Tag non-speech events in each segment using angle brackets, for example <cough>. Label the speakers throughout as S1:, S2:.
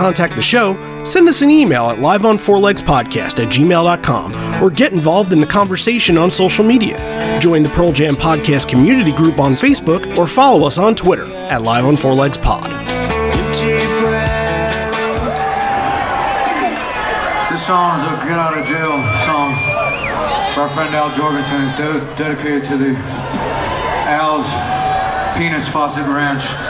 S1: contact the show, send us an email at liveonfourlegspodcast at gmail.com or get involved in the conversation on social media. Join the Pearl Jam Podcast community group on Facebook or follow us on Twitter at Live on Four Legs
S2: This song is a get out of jail song for our friend Al Jourgensen. It's de- dedicated to the Al's Penis Faucet Ranch.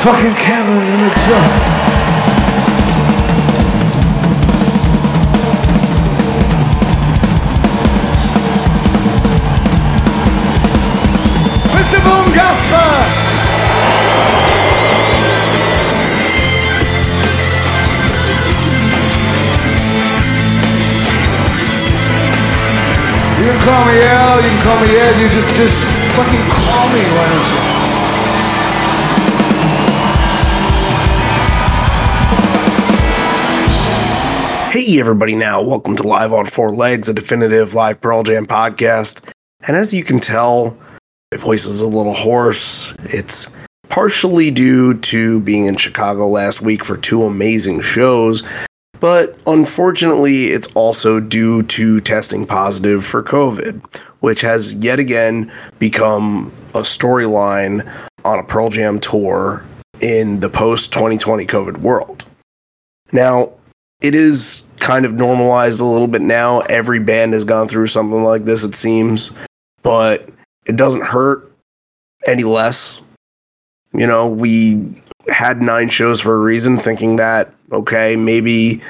S2: Fucking camera in the truck. Mr. Boom Gaspar! You can call me Al, you can call me Ed, you just, just fucking call me, why don't you?
S1: Hey, everybody, now welcome to Live on Four Legs, a definitive live Pearl Jam podcast. And as you can tell, my voice is a little hoarse. It's partially due to being in Chicago last week for two amazing shows, but unfortunately, it's also due to testing positive for COVID, which has yet again become a storyline on a Pearl Jam tour in the post 2020 COVID world. Now, it is kind of normalized a little bit now. Every band has gone through something like this, it seems, but it doesn't hurt any less. You know, we had nine shows for a reason, thinking that, okay, maybe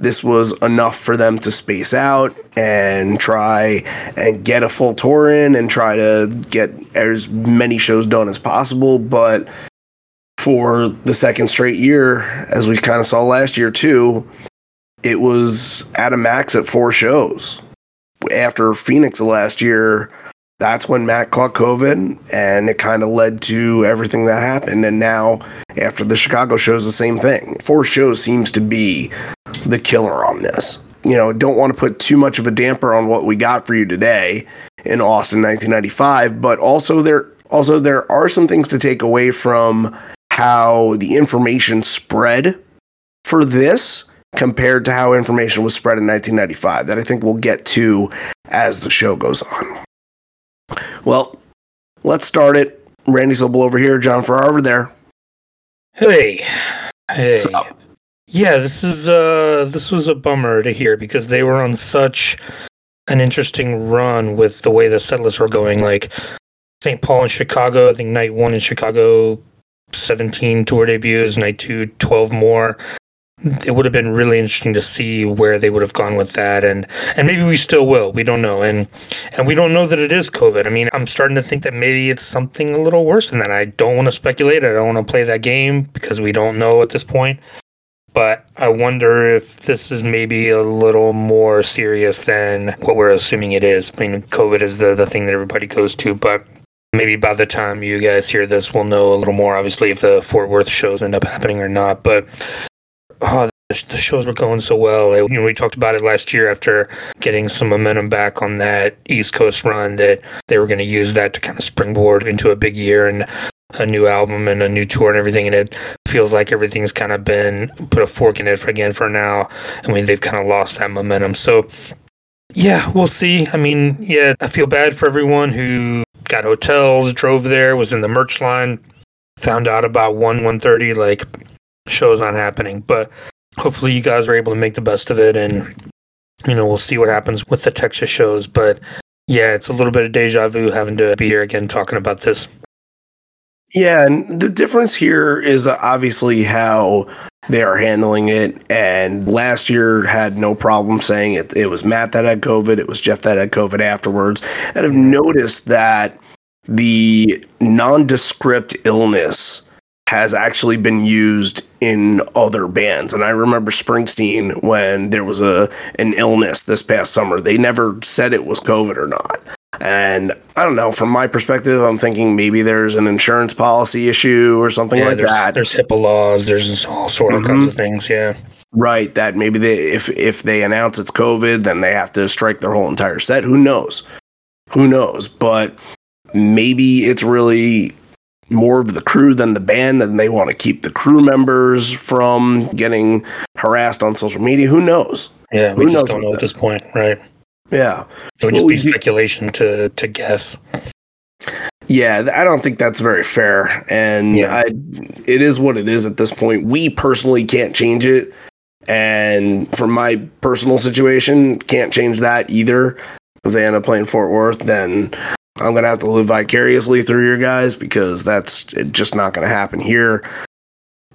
S1: this was enough for them to space out and try and get a full tour in and try to get as many shows done as possible. But for the second straight year, as we kind of saw last year too, it was at a max at four shows. After Phoenix last year, that's when Matt caught COVID, and it kind of led to everything that happened. And now, after the Chicago shows, the same thing. Four shows seems to be the killer on this. You know, don't want to put too much of a damper on what we got for you today in Austin 1995, but also there also there are some things to take away from how the information spread for this compared to how information was spread in 1995 that I think we'll get to as the show goes on. Well, let's start it. Randy Sobel over here, John Farrar over there.
S3: Hey, hey, yeah. This is uh, this was a bummer to hear because they were on such an interesting run with the way the setlists were going. Like St. Paul and Chicago, I think night one in Chicago, seventeen tour debuts. Night two, 12 more. It would have been really interesting to see where they would have gone with that, and and maybe we still will. We don't know, and and we don't know that it is COVID. I mean, I'm starting to think that maybe it's something a little worse than that. I don't want to speculate. I don't want to play that game because we don't know at this point. But I wonder if this is maybe a little more serious than what we're assuming it is. I mean, COVID is the, the thing that everybody goes to, but maybe by the time you guys hear this, we'll know a little more, obviously, if the Fort Worth shows end up happening or not. But oh, the, shows were going so well. You know, we talked about it last year after getting some momentum back on that East Coast run that they were going to use that to kind of springboard into a big year and a new album and a new tour and everything. And it feels like everything's kind of been put a fork in it for again for now. I mean, they've kind of lost that momentum. So, yeah, we'll see. I mean, yeah, I feel bad for everyone who got hotels, drove there, was in the merch line, found out about one one thirty, like show's not happening. But hopefully, you guys are able to make the best of it, and you know, we'll see what happens with the Texas shows. But yeah, it's a little bit of deja vu having to be here again talking about this.
S1: Yeah, and the difference here is obviously how they are handling it. And last year had no problem saying it. It was Matt that had COVID. It was Jeff that had COVID afterwards. And I've noticed that the nondescript illness has actually been used in other bands. And I remember Springsteen when there was a an illness this past summer. They never said it was COVID or not. And I don't know, from my perspective, I'm thinking maybe there's an insurance policy issue or something
S3: Yeah,
S1: like
S3: there's,
S1: that.
S3: there's HIPAA laws. There's all sort of kinds
S1: Mhm.
S3: of things. Yeah.
S1: Right, that maybe they if if they announce it's COVID, then they have to strike their whole entire set. Who knows? Who knows? But maybe it's really more of the crew than the band, and they want to keep the crew members from getting harassed on social media. Who knows?
S3: Yeah. We
S1: Who
S3: just don't know at this point. Right.
S1: Yeah,
S3: It would just
S1: we
S3: be speculation to, to guess.
S1: yeah. I don't think that's very fair, and
S3: Yeah.
S1: I, it is what it is at this point. We personally can't change it, and from my personal situation, can't change that either. If they end up playing Fort Worth, then I'm gonna have to live vicariously through your guys because that's just not gonna happen here.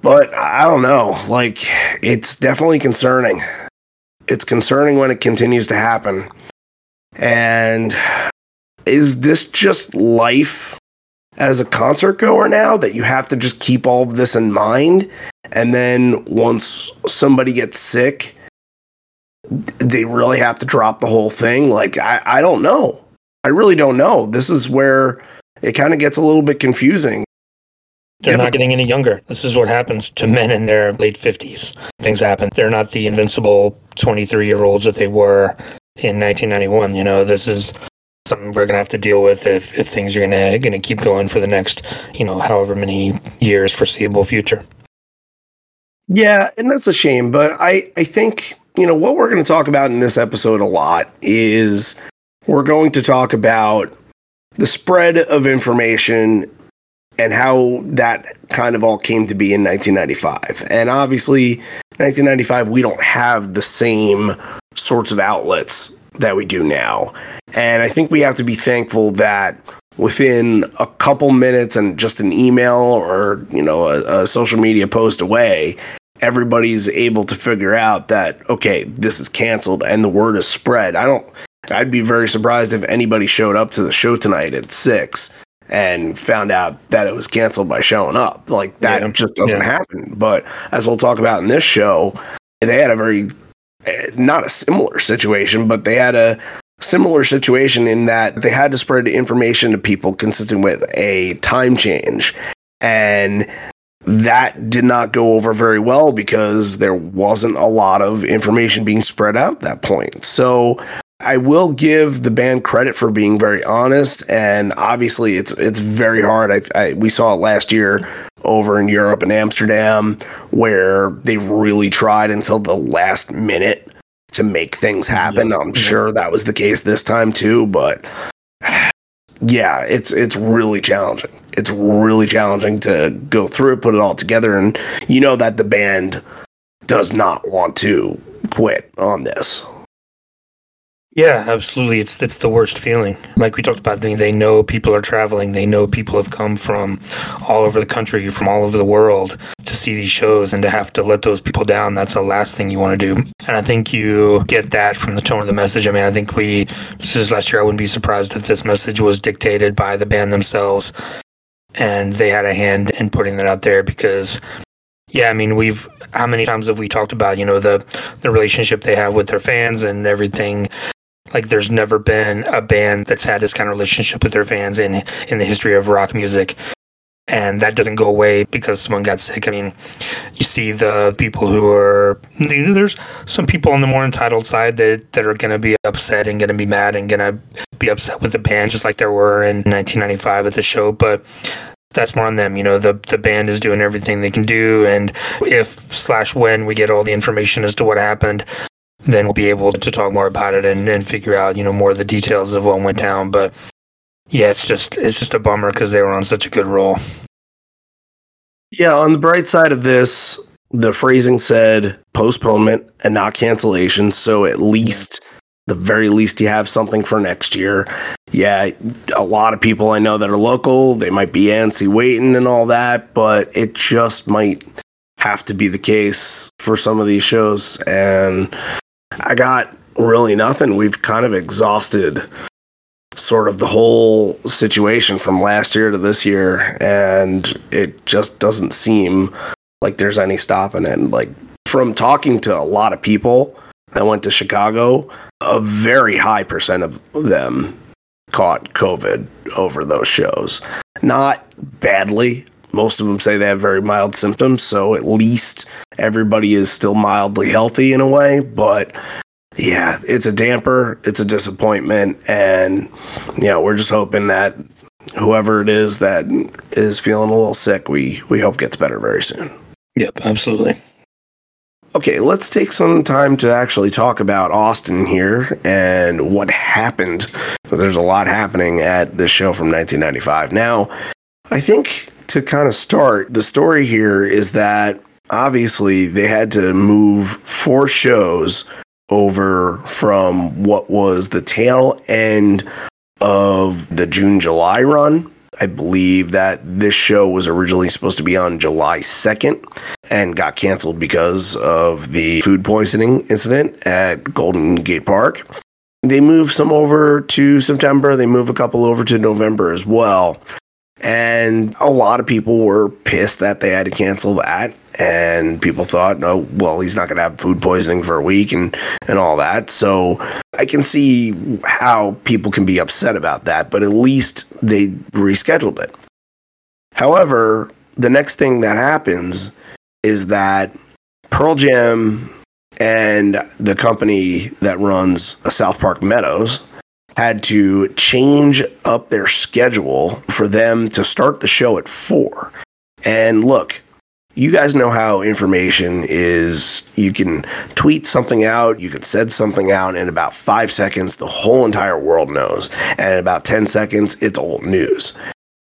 S1: But I don't know. Like, it's definitely concerning. It's concerning when it continues to happen. And is this just life as a concert goer now that you have to just keep all of this in mind? And then once somebody gets sick, they really have to drop the whole thing? Like, I, I don't know. I really don't know. This is where it kind of gets a little bit confusing.
S3: They're
S1: Yeah,
S3: not getting any younger. This is what happens to men in their late 50s. Things happen. They're not the invincible 23 year olds that they were in 1991. You know, this is something we're going to have to deal with if, if things are going to going to keep going for the next, you know, however many years foreseeable future.
S1: Yeah, and that's a shame. But I, I think, you know, what we're going to talk about in this episode a lot is we're going to talk about the spread of information and how that kind of all came to be in 1995. And obviously, 1995, we don't have the same sorts of outlets that we do now. And I think we have to be thankful that within a couple minutes and just an email or, you know, a, a social media post away, everybody's able to figure out that, okay, this is canceled and the word is spread. I don't, I'd be very surprised if anybody showed up to the show tonight at six and found out that it was canceled by showing up. Like that
S3: Yeah.
S1: just doesn't
S3: Yeah.
S1: happen. But as we'll talk about in this show, they had a very eh, not a similar situation, but they had a similar situation in that they had to spread information to people consistent with a time change. And that did not go over very well because there wasn't a lot of information being spread out at that point. So I will give the band credit for being very honest, and obviously it's it's very hard. I, I we saw it last year over in Europe and Amsterdam, where they really tried until the last minute to make things happen. I'm sure that was the case this time too, but <sighs> yeah, it's it's really challenging. It's really challenging to go through it, put it all together, and you know that the band does not want to quit on this.
S3: Yeah, absolutely. It's it's the worst feeling. Like we talked about, they, they know people are traveling. They know people have come from all over the country, from all over the world to see these shows, and to have to let those people down. That's the last thing you want to do. And I think you get that from the tone of the message. I mean, I think we this is last year. I wouldn't be surprised if this message was dictated by the band themselves, and they had a hand in putting that out there because. Yeah, I mean, we've how many times have we talked about you know the the relationship they have with their fans and everything like there's never been a band that's had this kind of relationship with their fans in in the history of rock music. And that doesn't go away because someone got sick. I mean you see the people who are you know, there's some people on the more entitled side that that are to be upset and to be mad and to be upset with the band just like there were in 1995 at the show. But that's more on them. You know, the the band is doing everything they can do, and if slash when we get all the information as to what happened, then we'll be able to talk more about it and, and figure out you know more of the details of what went down. But yeah, it's just it's just a bummer because they were on such a good roll.
S1: Yeah, on the bright side of this, the phrasing said postponement and not cancellation. So at least the very least, you have something for next year. Yeah, a lot of people I know that are local, they might be antsy waiting and all that, but it just might have to be the case for some of these shows. And I got really nothing. We've kind of exhausted sort of the whole situation from last year to this year, and it just doesn't seem like there's any stopping it. Like from talking to a lot of people that went to Chicago, a very high percent of them caught COVID over those shows. Not badly. Most of them say they have very mild symptoms, so at least everybody is still mildly healthy in a way, but yeah, it's a damper, it's a disappointment, and yeah, we're just hoping that whoever it is that is feeling a little sick, we we hope gets better very soon.
S3: Yep, absolutely.
S1: Okay, let's take some time to actually talk about Austin here and what happened because there's a lot happening at this show from 1995. Now, I think to kind of start, the story here is that obviously they had to move four shows over from what was the tail end of the June July run. I believe that this show was originally supposed to be on July 2nd and got canceled because of the food poisoning incident at Golden Gate Park. They moved some over to September, they move a couple over to November as well. And a lot of people were pissed that they had to cancel that. And people thought, oh, well, he's not going to have food poisoning for a week and, and all that. So I can see how people can be upset about that, but at least they rescheduled it. However, the next thing that happens is that Pearl Jam and the company that runs South Park Meadows had to change up their schedule for them to start the show at four. And look, you guys know how information is. You can tweet something out, you can send something out in about five seconds, the whole entire world knows. And in about 10 seconds, it's old news.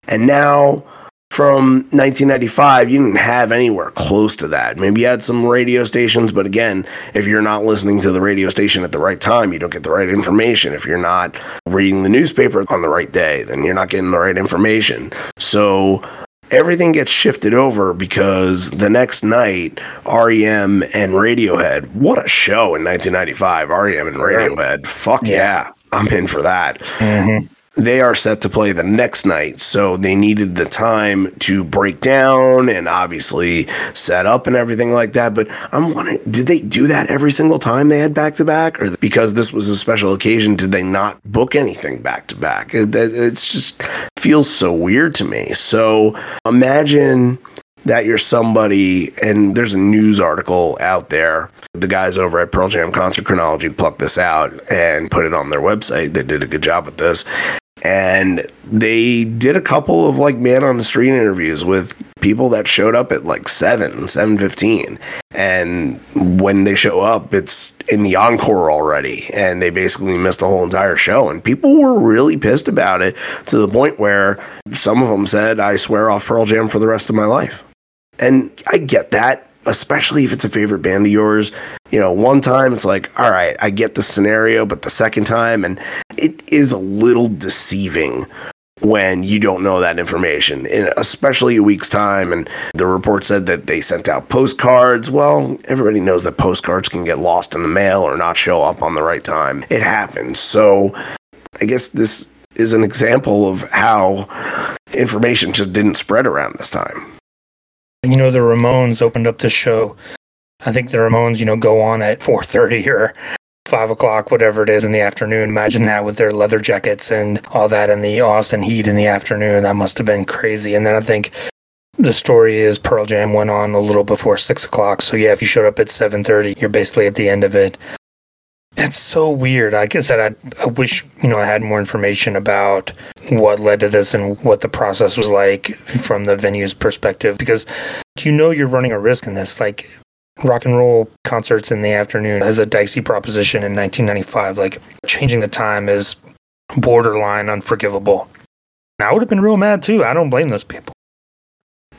S1: And now from 1995, you didn't have anywhere close to that. Maybe you had some radio stations, but again, if you're not listening to the radio station at the right time, you don't get the right information. If you're not reading the newspaper on the right day, then you're not getting the right information. So everything gets shifted over because the next night, REM and Radiohead, what a show in 1995, REM and Radiohead. Fuck yeah, I'm in for that. Mm-hmm they are set to play the next night. So they needed the time to break down and obviously set up and everything like that. But I'm wondering, did they do that every single time they had back to back? Or because this was a special occasion, did they not book anything back to back? It's just feels so weird to me. So imagine that you're somebody, and there's a news article out there. The guys over at Pearl Jam Concert Chronology plucked this out and put it on their website. They did a good job with this and they did a couple of like man on the street interviews with people that showed up at like 7 7.15 and when they show up it's in the encore already. And they basically missed the whole entire show. And people were really pissed about it to the point where some of them said i swear off pearl jam for the rest of my life. And i get that especially if it's a favorite band of yours. You know, one time it's like, all right, I get the scenario, but the second time, and it is a little deceiving when you don't know that information, in especially a week's time. And the report said that they sent out postcards. Well, everybody knows that postcards can get lost in the mail or not show up on the right time. It happens. So I guess this is an example of how information just didn't spread around this time.
S3: You know, the Ramones opened up this show. I think the Ramones, you know, go on at 4:30 or five o'clock, whatever it is in the afternoon. Imagine that with their leather jackets and all that in the Austin heat in the afternoon. That must have been crazy. And then I think the story is Pearl Jam went on a little before six o'clock. So yeah, if you showed up at 7:30, you're basically at the end of it. It's so weird. Like I said, I, I wish you know I had more information about what led to this and what the process was like from the venue's perspective, because you know you're running a risk in this. Like rock and roll concerts in the afternoon as a dicey proposition in 1995. Like changing the time is borderline unforgivable. And I would have been real mad too. I don't blame those people.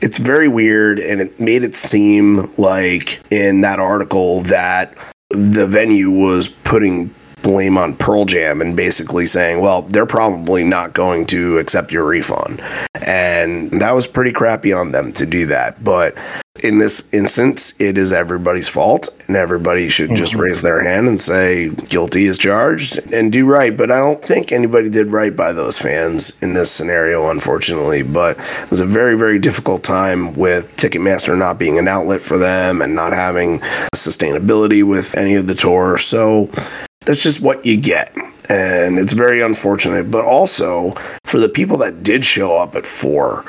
S1: It's very weird, and it made it seem like in that article that the venue was putting blame on Pearl Jam and basically saying, well, they're probably not going to accept your refund. And that was pretty crappy on them to do that. But in this instance, it is everybody's fault, and everybody should just
S3: Mhm.
S1: raise their hand and say guilty is charged and do right. But I don't think anybody did right by those fans in this scenario, unfortunately. But it was a very, very difficult time with Ticketmaster not being an outlet for them and not having sustainability with any of the tour. So that's just what you get. And it's very unfortunate. But also, for the people that did show up at four,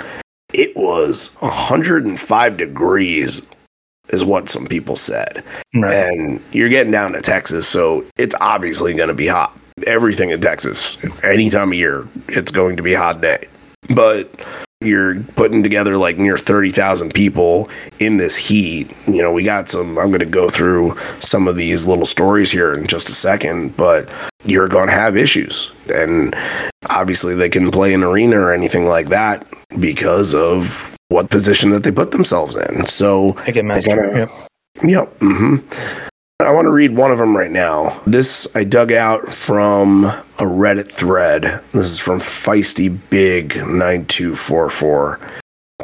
S1: it was 105 degrees, is what some people said.
S3: Right.
S1: And you're getting down to Texas, so it's obviously going to be hot. Everything in Texas, any time of year, it's going to be a hot day. But you're putting together like near 30,000 people in this heat. You know, we got some, I'm going to go through some of these little stories here in just a second, but you're going to have issues. And obviously, they can play an arena or anything like that because of what position that they put themselves in. So,
S3: I
S1: gotta-
S3: Yep.
S1: Yep. hmm I want to read one of them right now. This I dug out from a Reddit thread. This is from Feisty Big 9244.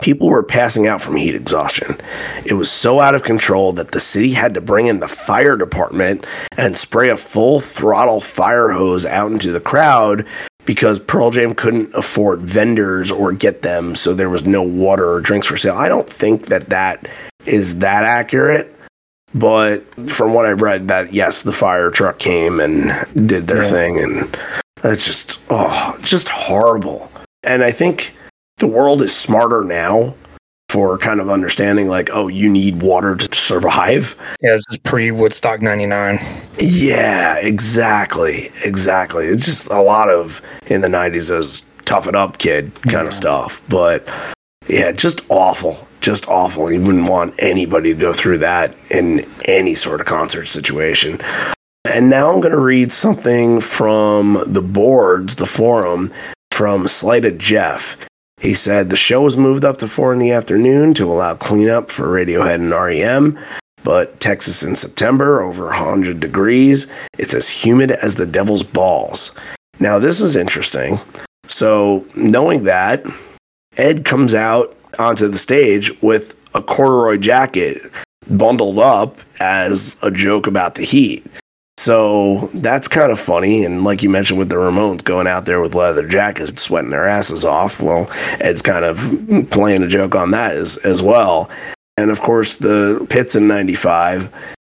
S1: People were passing out from heat exhaustion. It was so out of control that the city had to bring in the fire department and spray a full throttle fire hose out into the crowd because Pearl Jam couldn't afford vendors or get them, so there was no water or drinks for sale. I don't think that that is that accurate. But from what I've read, that yes, the fire truck came and did their
S3: Yeah.
S1: thing, and that's just oh, just horrible. And I think the world is smarter now for kind of understanding, like, oh, you need water to survive.
S3: Yeah, this is pre Woodstock '99.
S1: Yeah, exactly, exactly. It's just a lot of in the '90s as tough it up, kid, kind
S3: Yeah.
S1: of stuff. But yeah, just awful, just awful. You wouldn't want anybody to go through that in any sort of concert situation. And now I'm going to read something from the boards, the forum, from Slighted Jeff. He said the show was moved up to four in the afternoon to allow cleanup for Radiohead and REM. But Texas in September, over 100 degrees, it's as humid as the devil's balls. Now, this is interesting. So, knowing that, Ed comes out onto the stage with a corduroy jacket bundled up as a joke about the heat. So that's kind of funny. And like you mentioned with the Ramones going out there with leather jackets, sweating their asses off. Well, Ed's kind of playing a joke on that as, as well. And of course, the pits in 95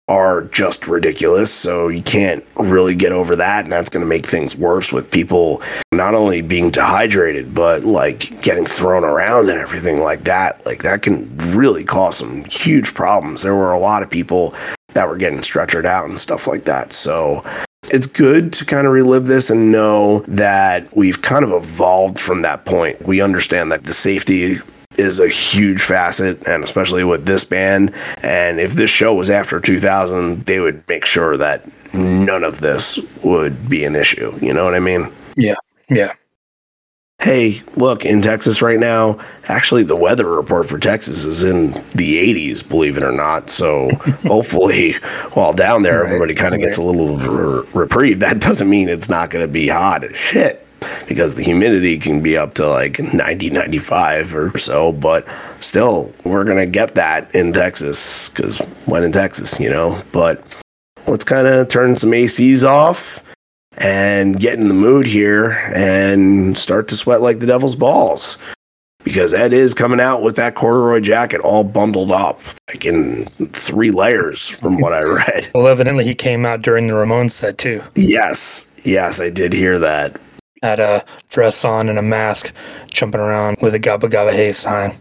S1: are just ridiculous. So you can't really get over that. And that's going to make things worse with people not only being dehydrated, but like getting thrown around and everything like that. Like that can really cause some huge problems. There were a lot of people that were getting stretchered out and stuff like that. So it's good to kind of relive this and know that we've kind of evolved from that point. We understand that the safety is a huge facet, and especially with this band. And if this show was after 2000, they would make sure that none of this would be an issue. You know what I mean?
S3: Yeah. Yeah.
S1: Hey, look, in Texas right now, actually, the weather report for Texas is in the 80s, believe it or not. So <laughs> hopefully, while down there,
S3: Right,
S1: everybody kind of gets a little r- reprieve. That doesn't mean it's not going to be hot as shit because the humidity can be up to like 90, 95 or so. But still, we're going to get that in Texas because when in Texas, you know. But let's kind of turn some ACs off and get in the mood here and start to sweat like the devil's balls. Because Ed is coming out with that corduroy jacket all bundled up, like in three layers from what I read. <laughs>
S3: Well, evidently he came out during the Ramones set too.
S1: yes, yes, I did hear that.
S3: Had a dress on and a mask, jumping around with a Gabba Gabba Hey sign.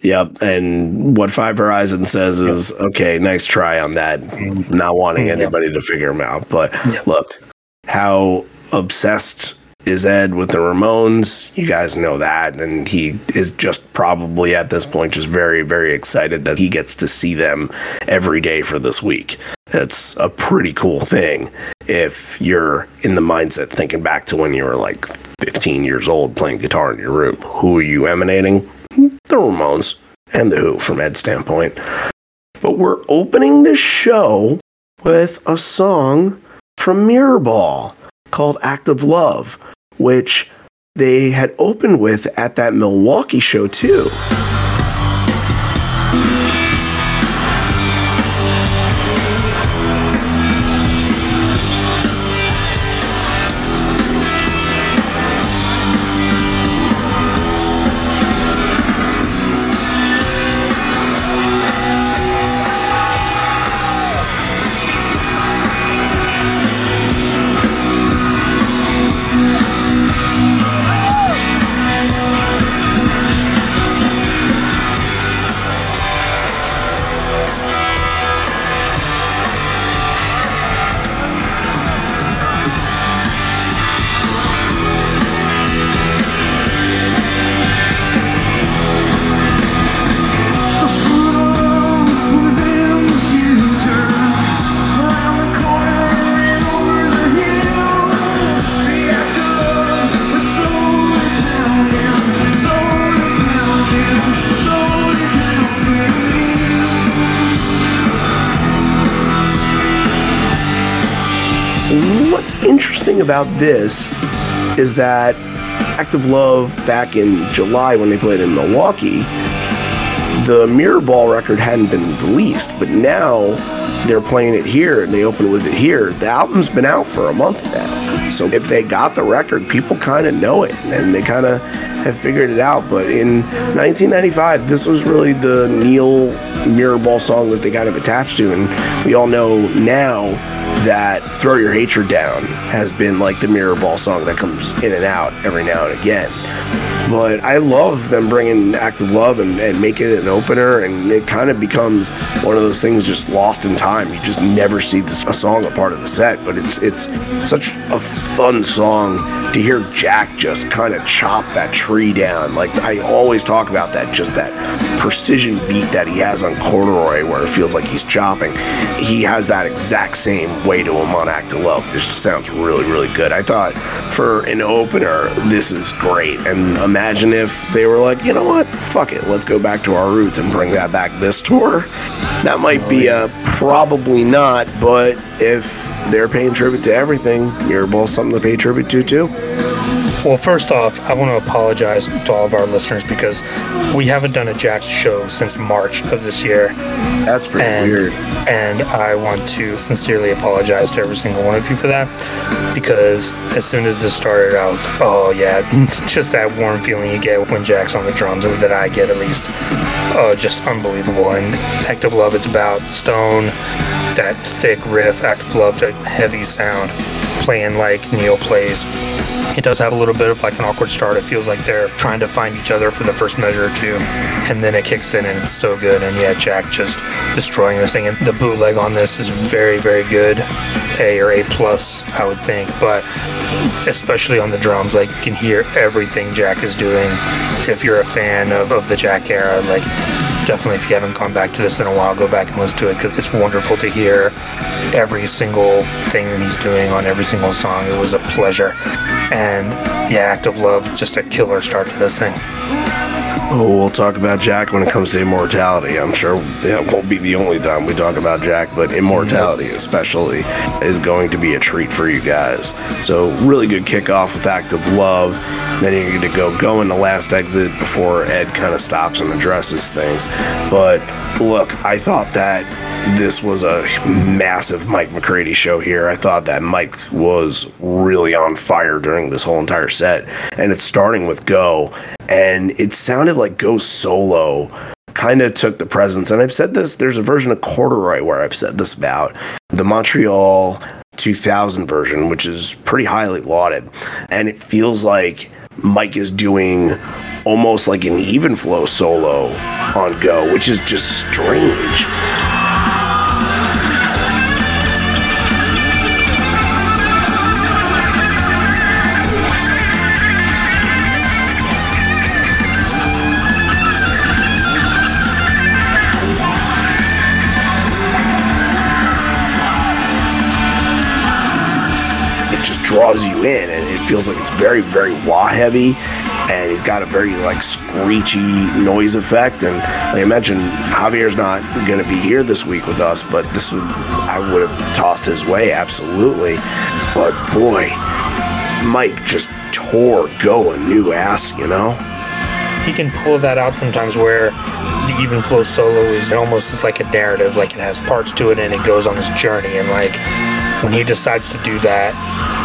S1: Yep. And what Five Horizon says is okay, nice try on that. Mm-hmm. Not wanting
S3: Yep.
S1: anybody to figure him out. But
S3: Yep.
S1: look, how obsessed is Ed with the Ramones? You guys know that. And he is just probably at this point just very, very excited that he gets to see them every day for this week. It's a pretty cool thing if you're in the mindset thinking back to when you were like 15 years old playing guitar in your room. Who are you emanating? The Ramones and The Who from Ed's standpoint. But we're opening this show with a song from Mirrorball called Act of Love, which they had opened with at that Milwaukee show too. About this is that Act of Love back in July when they played in Milwaukee, the Mirrorball record hadn't been released, but now they're playing it here and they open with it here. The album's been out for a month now. So if they got the record, people kind of know it and they kind of have figured it out. But in 1995, this was really the Neil Mirrorball song that they kind of attached to. And we all know now that Throw Your Hatred Down has been like the mirror ball song that comes in and out every now and again. But I love them bringing Act of Love and, and making it an opener, and it kind of becomes one of those things just lost in time. You just never see this, a song a part of the set, but it's it's such a fun song to hear Jack just kind of chop that tree down. Like I always talk about that, just that precision beat that he has on Corduroy, where it feels like he's chopping. He has that exact same way to him on Act of Love. This sounds really, really good. I thought for an opener, this is great. And imagine if they were like, you know what, fuck it, let's go back to our roots and bring that back this tour. That might be a probably not, but if they're paying tribute to everything, Mirrorball's something to pay tribute to too.
S3: Well, first off, I want to apologize to all of our listeners because we haven't done a Jack show since March of this year.
S1: That's pretty
S3: and,
S1: weird.
S3: And I want to sincerely apologize to every single one of you for that because as soon as this started, I was, oh yeah, <laughs> just that warm feeling you get when Jack's on the drums, and that I get at least. Oh, just unbelievable. And Act of Love, it's about Stone, that thick riff, Act of Love, that heavy sound, playing like Neil plays it does have a little bit of like an awkward start. It feels like they're trying to find each other for the first measure or two, and then it kicks in and it's so good. And yeah, Jack just destroying this thing. And the bootleg on this is very, very good. A or A plus, I would think. But especially on the drums, like you can hear everything Jack is doing. If you're a fan of, of the Jack era, like definitely if you haven't gone back to this in a while go back and listen to it because it's wonderful to hear every single thing that he's doing on every single song it was a pleasure and yeah act of love just a killer start to this thing
S1: Oh, we'll talk about Jack when it comes to immortality. I'm sure it won't be the only time we talk about Jack, but immortality especially is going to be a treat for you guys. So really good kickoff with Act of Love. Then you're going to go go in the last exit before Ed kind of stops and addresses things. But look, I thought that this was a massive Mike McCready show here. I thought that Mike was really on fire during this whole entire set. And it's starting with Go. And it sounded like Go solo kind of took the presence. And I've said this, there's a version of Corduroy where I've said this about the Montreal 2000 version, which is pretty highly lauded. And it feels like Mike is doing almost like an even flow solo on Go, which is just strange. Draws you in and it feels like it's very very wah heavy and he's got a very like screechy noise effect. And like I mentioned, Javier's not going to be here this week with us, but this would I would have tossed his way absolutely. But boy, Mike just tore go a new ass, you know.
S3: He can pull that out sometimes where the even flow solo is almost just like a narrative, like it has parts to it and it goes on this journey. And like when he decides to do that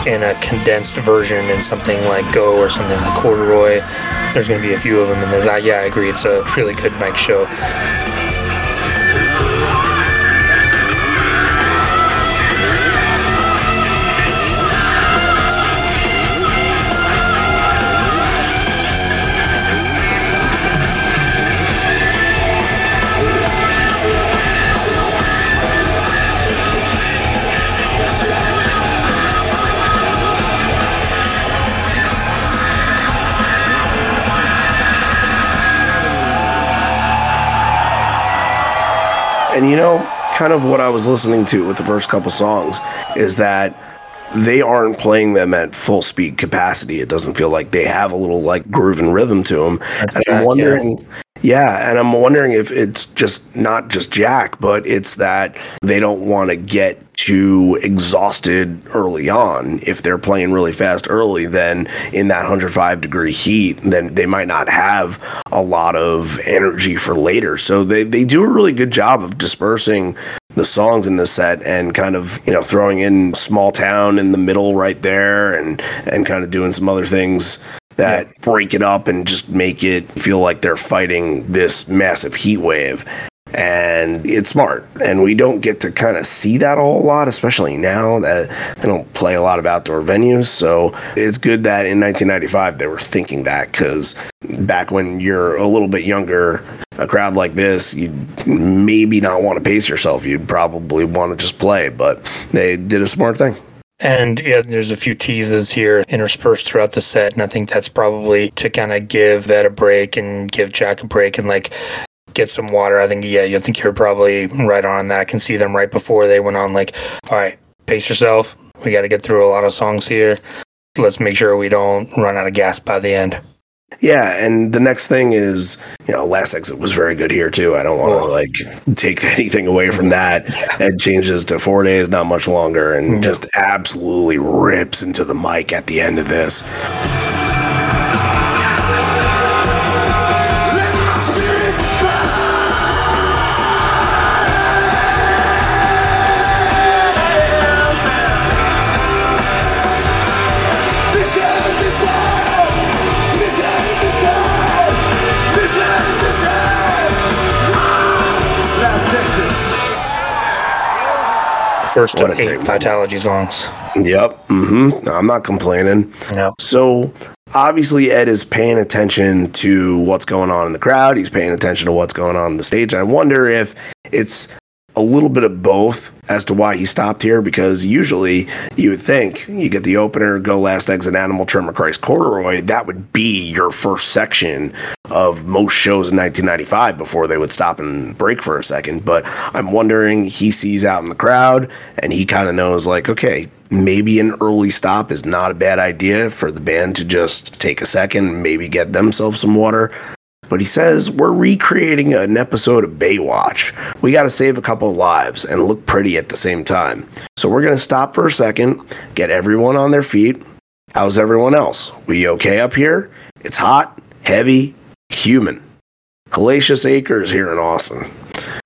S3: in a condensed version in something like Go or something like Corduroy, there's going to be a few of them. And there's, uh, yeah, I agree. It's a really good Mike show.
S1: And you know, kind of what I was listening to with the first couple songs is that they aren't playing them at full speed capacity. It doesn't feel like they have a little like groove and rhythm to them.
S3: That's
S1: and I'm wondering, yeah. And I'm wondering if it's just not just Jack, but it's that they don't want to get too exhausted early on. If they're playing really fast early, then in that 105 degree heat, then they might not have a lot of energy for later. So they, they do a really good job of dispersing the songs in the set and kind of you know throwing in small town in the middle right there and and kind of doing some other things that break it up and just make it feel like they're fighting this massive heat wave. And it's smart. And we don't get to kind of see that a whole lot especially now that they don't play a lot of outdoor venues. So it's good that in 1995 they were thinking that because back when you're a little bit younger a crowd like this you'd maybe not want to pace yourself. You'd probably want to just play. But they did a smart thing
S3: And yeah, there's a few teases here interspersed throughout the set, and I think that's probably to kind of give Ed a break and give Jack a break and like get some water. I think yeah, you think you're probably right on that. I can see them right before they went on like, all right, pace yourself. We got to get through a lot of songs here. Let's make sure we don't run out of gas by the end.
S1: Yeah, and the next thing is, you know, Last Exit was very good here too. I don't want to
S3: Oh.
S1: like take <laughs> anything away from that. It changes to four days, not much longer, and just absolutely rips into the mic at the end of this.
S3: First
S1: What
S3: of eight. Vitalogy songs.
S1: Yep. Mm-hmm. I'm not complaining.
S3: Know,
S1: So obviously Ed is paying attention to what's going on in the crowd. He's paying attention to what's going on on the stage. I wonder if it's a little bit of both as to why he stopped here because usually you would think you get the opener, go last exit animal Tremor Christ corduroy, that would be your first section of most shows in 1995 before they would stop and break for a second. But I'm wondering he sees out in the crowd and he kind of knows like, okay, maybe an early stop is not a bad idea for the band to just take a second, maybe get themselves some water. But he says we're recreating an episode of Baywatch. We got to save a couple of lives and look pretty at the same time. So we're going to stop for a second, get everyone on their feet. How's everyone else? We okay up here? It's hot, heavy, human. Hellacious Acres here in Austin.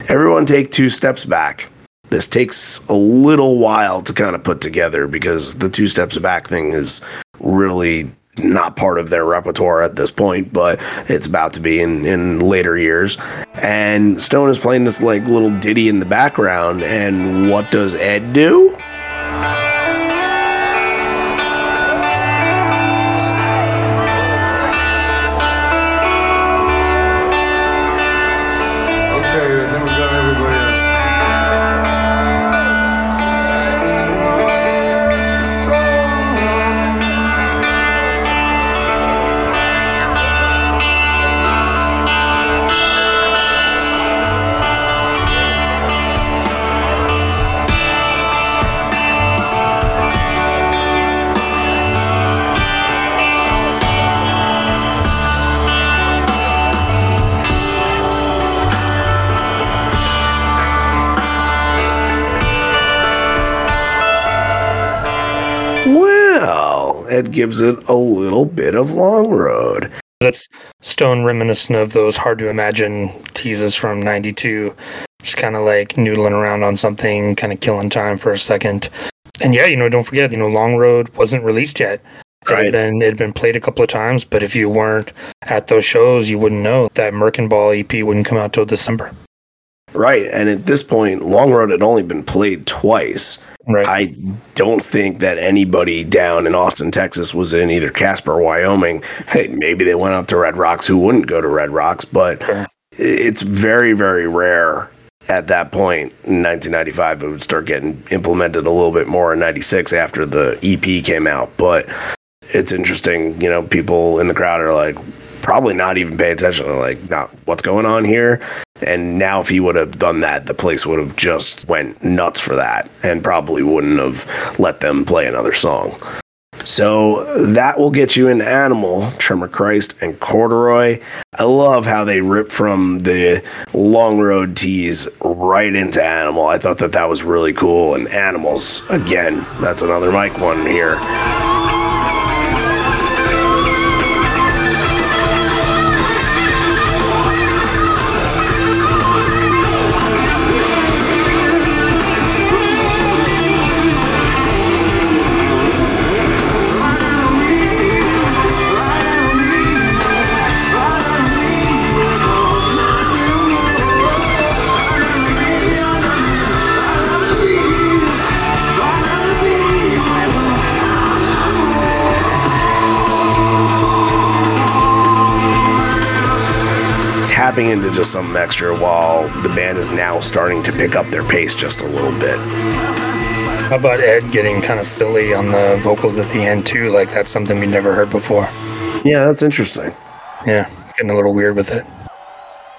S1: Everyone take two steps back. This takes a little while to kind of put together because the two steps back thing is really not part of their repertoire at this point, but it's about to be in, in later years. And Stone is playing this like little ditty in the background, and what does Ed do? Gives it a little bit of long road.
S3: That's stone reminiscent of those hard to imagine teases from 92. Just kind of like noodling around on something, kind of killing time for a second. And yeah, you know, don't forget, you know, Long Road wasn't released yet. It
S1: Right.
S3: had been it had been played a couple of times, but if you weren't at those shows, you wouldn't know that Merkin Ball EP wouldn't come out till December.
S1: Right. And at this point, Long Road had only been played twice.
S3: Right.
S1: I don't think that anybody down in Austin, Texas was in either Casper or Wyoming. <laughs> Hey, maybe they went up to Red Rocks who wouldn't go to Red Rocks, but
S3: Sure.
S1: it's very, very rare at that point in 1995. It would start getting implemented a little bit more in 96 after the EP came out. But it's interesting, you know, people in the crowd are like, probably not even paying attention. They're like, not what's going on here. And now, if he would have done that, the place would have just went nuts for that, and probably wouldn't have let them play another song. So that will get you an Animal, Tremor Christ, and Corduroy. I love how they rip from the Long Road tease right into Animal. I thought that that was really cool. And Animals, again, that's another Mike one here. Tapping into just something extra while the band is now starting to pick up their pace just a little bit.
S3: How about Ed getting kind of silly on the vocals at the end too? Like that's something we never heard before.
S1: Yeah, that's interesting.
S3: Yeah, getting a little weird with it.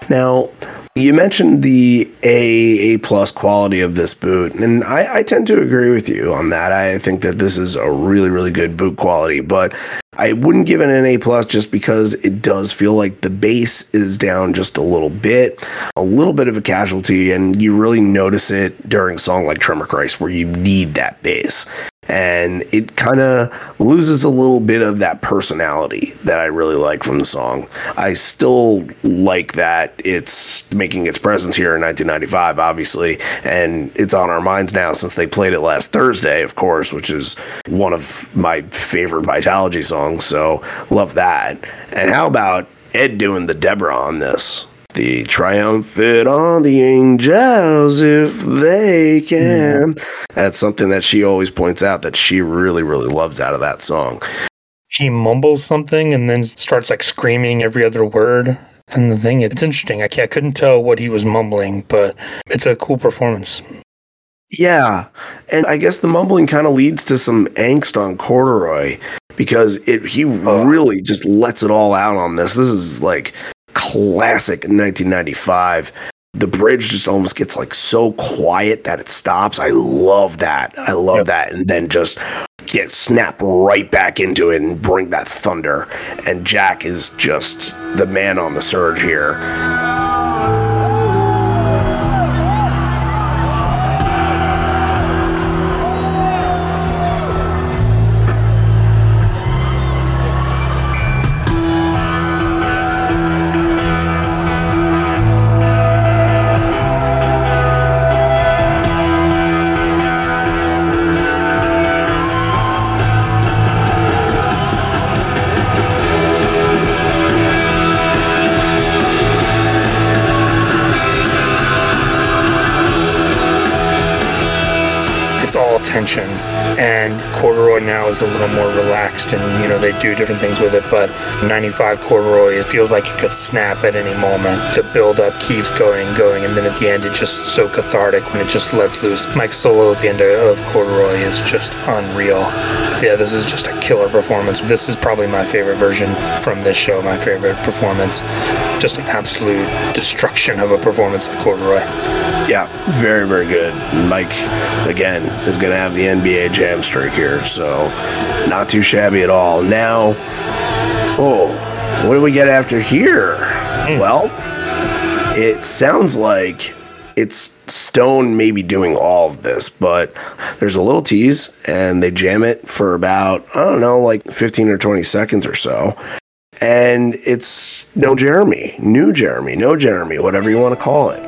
S1: Now, you mentioned the A A plus quality of this boot, and I, I tend to agree with you on that. I think that this is a really, really good boot quality, but I wouldn't give it an A plus just because it does feel like the bass is down just a little bit, a little bit of a casualty, and you really notice it during a song like Tremor Christ where you need that bass. And it kind of loses a little bit of that personality that I really like from the song. I still like that it's making its presence here in 1995, obviously, and it's on our minds now since they played it last Thursday, of course, which is one of my favorite Vitalogy songs. So love that. And how about Ed doing the Deborah on this? The triumphant on the angels if they can. Mm-hmm. That's something that she always points out that she really, really loves out of that song.
S3: He mumbles something and then starts like screaming every other word. And the thing, it's interesting. I, can't, I couldn't tell what he was mumbling, but it's a cool performance.
S1: Yeah. And I guess the mumbling kind of leads to some angst on Corduroy because it he oh. really just lets it all out on this. This is like classic 1995. The bridge just almost gets like so quiet that it stops. I love that. I love
S3: Yep.
S1: that. And then just get snap right back into it and bring that thunder. And Jack is just the man on the surge here.
S3: Tension, and Corduroy now is a little more relaxed, and you know they do different things with it. But 95 Corduroy, it feels like it could snap at any moment. The build up keeps going, and going, and then at the end, it's just so cathartic when it just lets loose. Mike's solo at the end of Corduroy is just unreal. Yeah, this is just a killer performance. This is probably my favorite version from this show. My favorite performance, just an absolute destruction of a performance of Corduroy.
S1: Yeah, very, very good. Mike, again, is going to have the NBA jam streak here, so not too shabby at all. Now, oh, what do we get after here? Hmm. Well, it sounds like it's Stone maybe doing all of this, but there's a little tease and they jam it for about, I don't know, like 15 or 20 seconds or so. And it's no Jeremy, new Jeremy, no Jeremy, whatever you want to call it.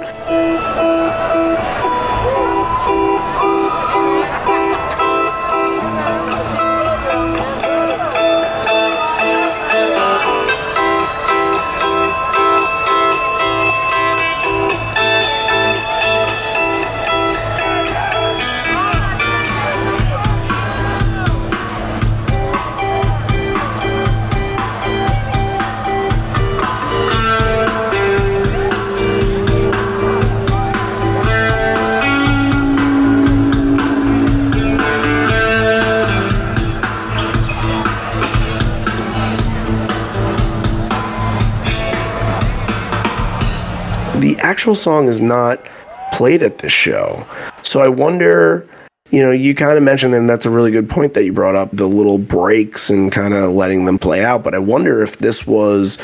S1: Actual song is not played at this show. So I wonder, you know, you kind of mentioned, and that's a really good point that you brought up the little breaks and kind of letting them play out. But I wonder if this was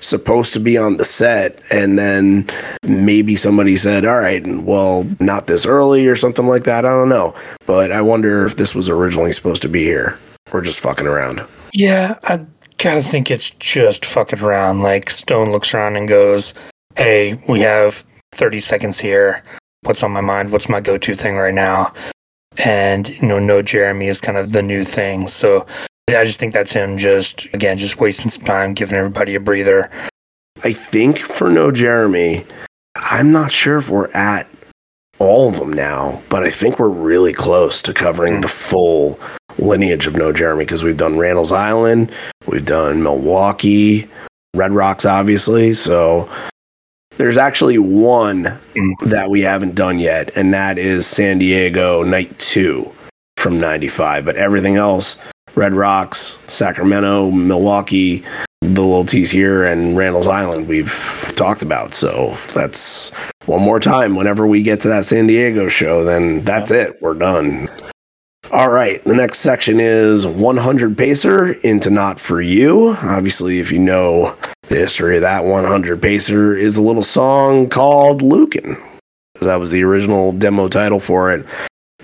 S1: supposed to be on the set and then maybe somebody said all right well not this early or something like that i don't know but i wonder if this was originally supposed to be here we're just fucking around
S3: Yeah, I kind of think it's just fucking around. Like Stone looks around and goes, "Hey, we have 30 seconds here. What's on my mind? What's my go-to thing right now?" And you know, no Jeremy is kind of the new thing. So I just think that's him just again just wasting some time, giving everybody a breather.
S1: I think for No Jeremy, I'm not sure if we're at all of them now, but I think we're really close to covering
S3: Hmm.
S1: the full lineage of No Jeremy because we've done Randall's Island, we've done Milwaukee, Red Rocks, obviously. So there's actually one
S3: Hmm.
S1: that we haven't done yet, and that is San Diego Night 2 from 95. But everything else, Red Rocks, Sacramento, Milwaukee, the little tease here, and Randall's Island, we've talked about. So that's one more time. Whenever we get to that San Diego show, then that's it. We're done. All right. The next section is 100 Pacer into Not For You. Obviously, if you know the history of that 100 Pacer, is a little song called Lukin. That was the original demo title for it.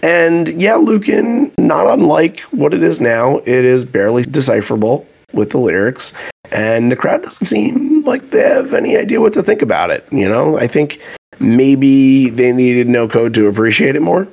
S1: And yeah, Lukin, not unlike what it is now, it is barely decipherable with the lyrics. And the crowd doesn't seem like they have any idea what to think about it. You know, I think maybe they needed no code to appreciate it more.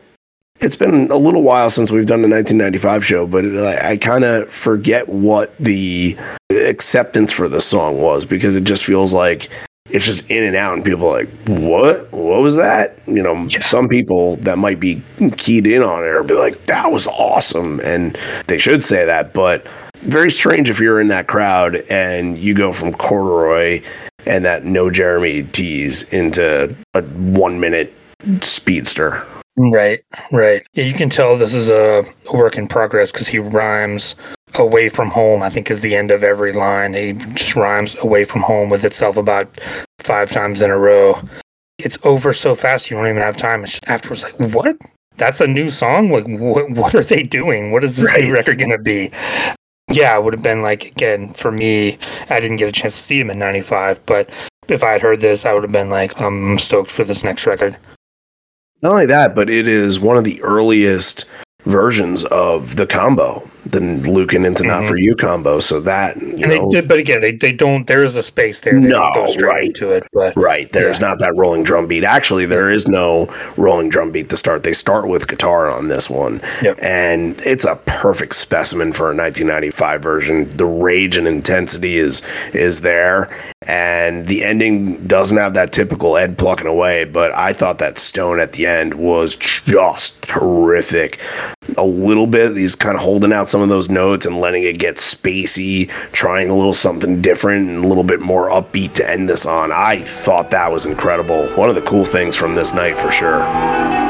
S1: It's been a little while since we've done the 1995 show, but it, I, I kind of forget what the acceptance for the song was because it just feels like it's just in and out, and people are like, "What? What was that?" You know,
S3: Yeah.
S1: some people that might be keyed in on it or be like, "That was awesome," and they should say that, but very strange if you're in that crowd and you go from corduroy and that no Jeremy tease into a one minute speedster.
S3: Right, right. Yeah, you can tell this is a work in progress because he rhymes away from home, I think is the end of every line. He just rhymes away from home with itself about five times in a row. It's over so fast you don't even have time. It's just afterwards like, what? That's a new song? Like, what, what are they doing? What is this
S1: Right.
S3: new record going to be? Yeah, it would have been like, again, for me, I didn't get a chance to see him in 95, but if I had heard this, I would have been like, I'm stoked for this next record.
S1: Not only that, but it is one of the earliest versions of the combo, the Lukin into Not
S3: Mhm.
S1: For You combo. So that, you
S3: And
S1: know,
S3: did, but again, they, they don't. There is a space there. They
S1: No,
S3: go straight
S1: right.
S3: into it, but
S1: Right. There's not that rolling drum beat. Actually, there is no rolling drum beat to start. They start with guitar on this one.
S3: Yep.
S1: And it's a perfect specimen for a 1995 version. The rage and intensity is is there. And the ending doesn't have that typical Ed plucking away, but I thought that Stone at the end was just terrific. A little bit, he's kind of holding out some of those notes and letting it get spacey, trying a little something different and a little bit more upbeat to end this on. I thought that was incredible. One of the cool things from this night for sure.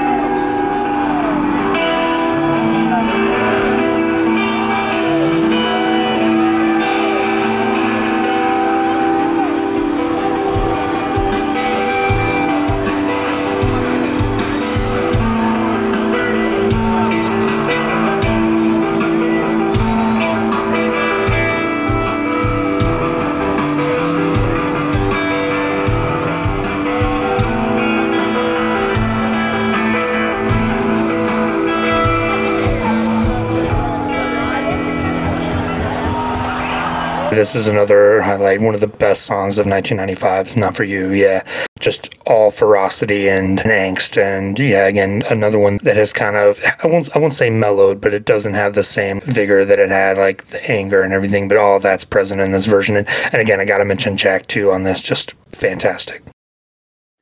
S3: This is another highlight, one of the best songs of 1995. Not for you, yeah. Just all ferocity and, angst, and yeah, again, another one that has kind of I won't I won't say mellowed, but it doesn't have the same vigor that it had, like the anger and everything. But all that's present in this version, and, and again, I got to mention Jack too on this, just fantastic.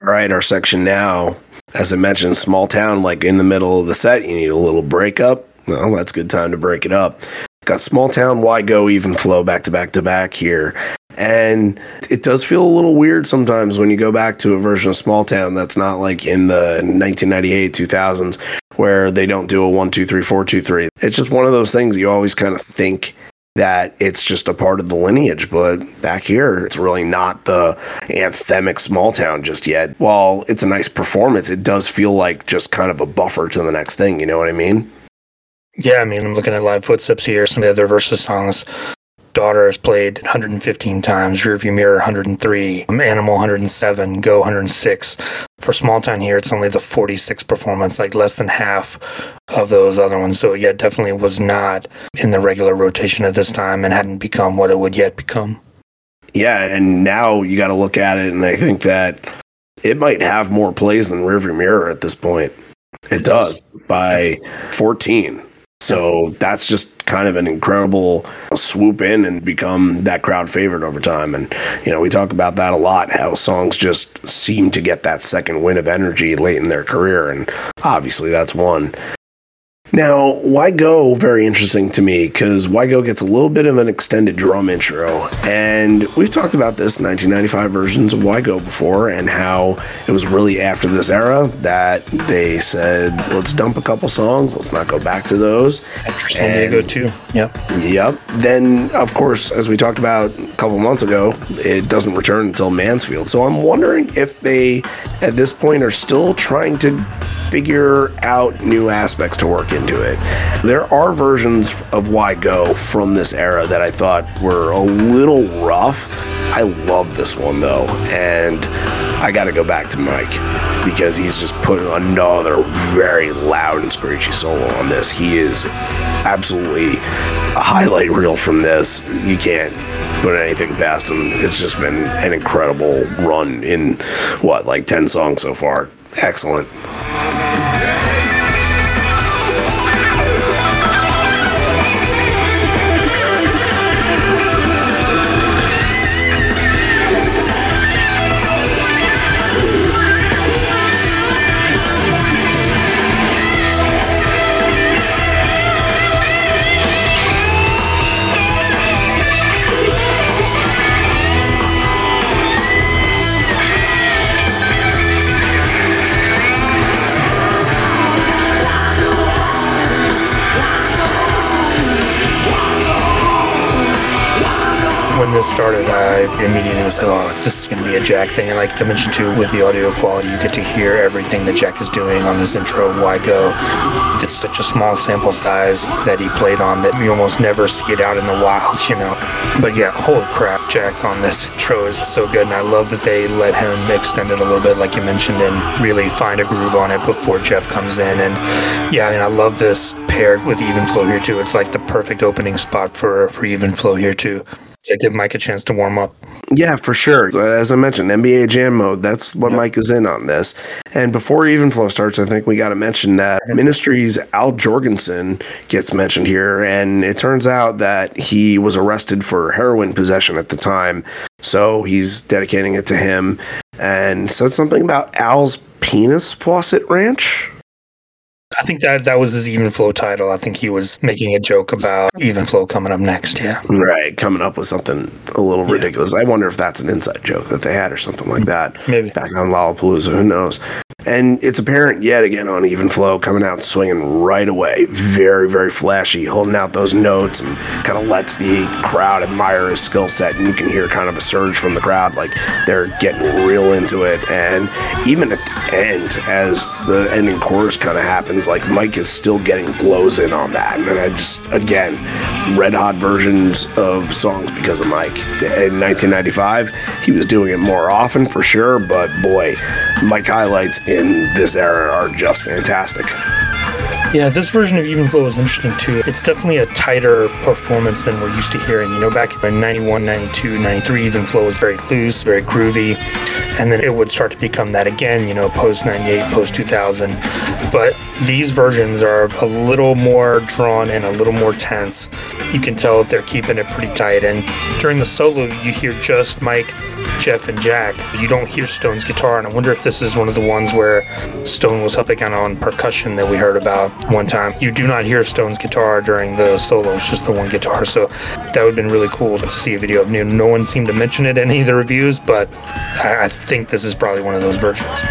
S1: All right, our section now, as I mentioned, small town, like in the middle of the set, you need a little breakup. Well, that's a good time to break it up. Got small town, why go even flow back to back to back here. And it does feel a little weird sometimes when you go back to a version of Small Town that's not like in the 1998, 2000s, where they don't do a one, two, three, four, two, three. It's just one of those things you always kind of think that it's just a part of the lineage. But back here, it's really not the anthemic small town just yet. While it's a nice performance, it does feel like just kind of a buffer to the next thing. You know what I mean?
S3: Yeah, I mean, I'm looking at live footsteps here. Some of the other versus songs. Daughter has played 115 times, Rearview Mirror 103, Animal 107, Go 106. For Small Town here, it's only the 46th performance, like less than half of those other ones. So, yeah, definitely was not in the regular rotation at this time and hadn't become what it would yet become.
S1: Yeah, and now you got to look at it, and I think that it might have more plays than Rearview Mirror at this point. It does by 14. So that's just kind of an incredible swoop in and become that crowd favorite over time. And, you know, we talk about that a lot how songs just seem to get that second win of energy late in their career. And obviously that's one. Now, Why Go, very interesting to me because Why Go gets a little bit of an extended drum intro. And we've talked about this 1995 versions of Why Go before and how it was really after this era that they said, let's dump a couple songs, let's not go back to those.
S3: After San Diego, too. Yep.
S1: Yep. Then, of course, as we talked about a couple months ago, it doesn't return until Mansfield. So I'm wondering if they, at this point, are still trying to figure out new aspects to work into it. There are versions of Why Go from this era that I thought were a little rough. I love this one though, and I got to go back to Mike because he's just put another very loud and screechy solo on this. He is absolutely a highlight reel from this. You can't put anything past him. It's just been an incredible run in what, like 10 songs so far. Excellent.
S3: This started, uh, I immediately was like, oh, this is going to be a Jack thing. And like I mentioned too, with the audio quality, you get to hear everything that Jack is doing on this intro of Why Go. It's such a small sample size that he played on that you almost never see it out in the wild, you know. But yeah, holy crap, Jack on this intro is so good. And I love that they let him extend it a little bit, like you mentioned, and really find a groove on it before Jeff comes in. And yeah, I mean, I love this paired with Even Flow here too. It's like the perfect opening spot for, for Even Flow here too to give Mike a chance to warm up.
S1: Yeah, for sure. As I mentioned, NBA Jam mode, that's what yep. Mike is in on this. And before Even Flow starts, I think we got to mention that mhm. Ministry's Al Jourgensen gets mentioned here. And it turns out that he was arrested for heroin possession at the time. So he's dedicating it to him and said something about Al's penis faucet ranch.
S3: I think that that was his even flow title. I think he was making a joke about even flow coming up next. Yeah,
S1: right, coming up with something a little yeah. ridiculous. I wonder if that's an inside joke that they had or something like that.
S3: Maybe
S1: back on Lollapalooza. Who knows? And it's apparent yet again on Even Flow coming out swinging right away. Very, very flashy, holding out those notes and kind of lets the crowd admire his skill set. And you can hear kind of a surge from the crowd, like they're getting real into it. And even at the end, as the ending chorus kind of happens, like Mike is still getting blows in on that. And I just, again, red hot versions of songs because of Mike. In 1995, he was doing it more often for sure, but boy, Mike highlights in this era are just fantastic.
S3: Yeah, this version of Even Flow is interesting too. It's definitely a tighter performance than we're used to hearing. You know, back in 91, 92, 93, Even Flow was very loose, very groovy, and then it would start to become that again, you know, post 98, post 2000. But these versions are a little more drawn and a little more tense. You can tell that they're keeping it pretty tight. And during the solo, you hear just Mike Jeff and Jack, you don't hear Stone's guitar, and I wonder if this is one of the ones where Stone was helping out on percussion that we heard about one time. You do not hear Stone's guitar during the solo, it's just the one guitar, so that would have been really cool to see a video of new. No one seemed to mention it in any of the reviews, but I, I think this is probably one of those versions.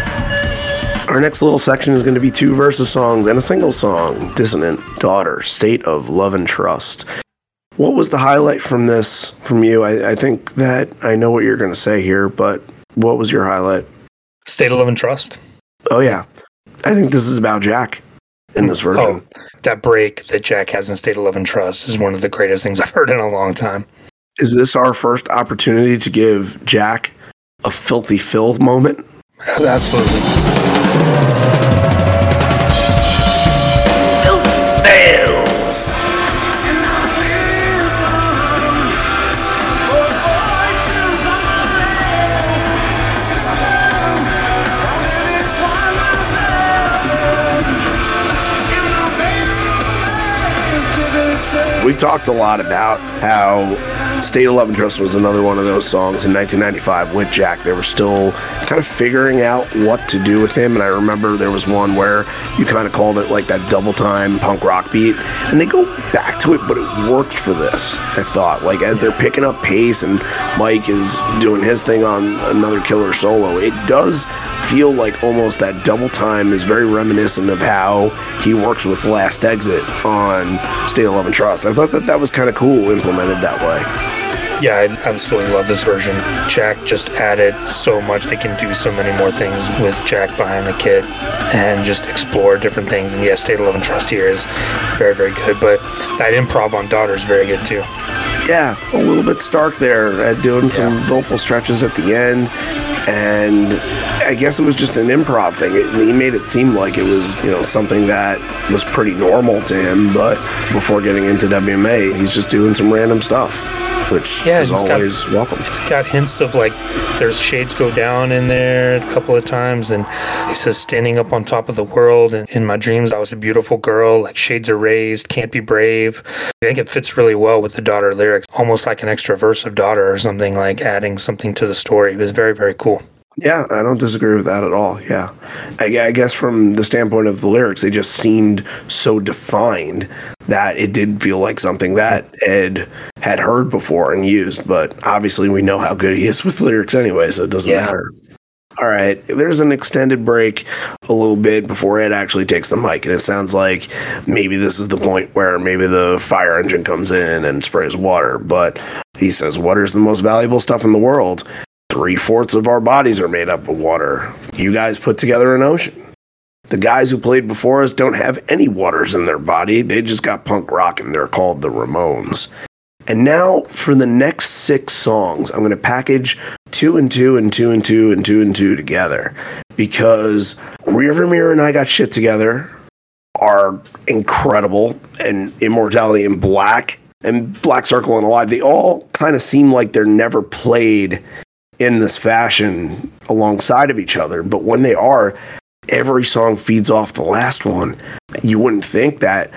S1: Our next little section is going to be two verses songs and a single song Dissident Daughter, State of Love and Trust. What was the highlight from this from you? I, I think that I know what you're going to say here, but what was your highlight?
S3: State of Love and Trust.
S1: Oh, yeah. I think this is about Jack in this version.
S3: Oh, that break that Jack has in State of Love and Trust is one of the greatest things I've heard in a long time.
S1: Is this our first opportunity to give Jack a filthy fill moment? <laughs>
S3: Absolutely.
S1: Talked a lot about how State of Love and Trust was another one of those songs in 1995 with Jack. They were still kind of figuring out what to do with him. And I remember there was one where you kind of called it like that double time punk rock beat. And they go back to it, but it worked for this, I thought. Like as they're picking up pace and Mike is doing his thing on another killer solo, it does feel like almost that double time is very reminiscent of how he works with Last Exit on State of Love and Trust. I thought that that was kind of cool implemented that way.
S3: Yeah, I absolutely love this version. Jack just added so much. They can do so many more things with Jack behind the kit and just explore different things. And yes, State of Love and Trust here is very, very good. But that improv on Daughter is very good too.
S1: Yeah, a little bit stark there at doing some vocal stretches at the end. And I guess it was just an improv thing. It, he made it seem like it was, you know, something that was pretty normal to him. But before getting into WMA, he's just doing some random stuff, which
S3: Yeah,
S1: is
S3: it's got-
S1: always welcome.
S3: It's got hints of like there's shades go down in there a couple of times, and he says standing up on top of the world. And in my dreams, I was a beautiful girl. Like shades are raised, can't be brave. I think it fits really well with the daughter lyrics, almost like an extra verse of daughter or something, like adding something to the story. It was very very cool.
S1: Yeah, I don't disagree with that at all. Yeah. I, I guess from the standpoint of the lyrics, they just seemed so defined that it did feel like something that Ed had heard before and used. But obviously, we know how good he is <laughs> with lyrics anyway, so it doesn't
S3: Yeah.
S1: matter. All right, there's an extended break a little bit before Ed actually takes the mic, and it sounds like maybe this is the point where maybe the fire engine comes in and sprays water. But he says, Water's the most valuable stuff in the world three fourths of our bodies are made up of water. You guys put together an ocean. The guys who played before us don't have any waters in their body. They just got punk rock and they're called the Ramones. And now for the next six songs, I'm going to package two and two and two and two and two and two together because Mirror and I got shit together are incredible and Immortality in Black and Black Circle and Alive. They all kind of seem like they're never played in this fashion alongside of each other. But when they are, every song feeds off the last one. You wouldn't think that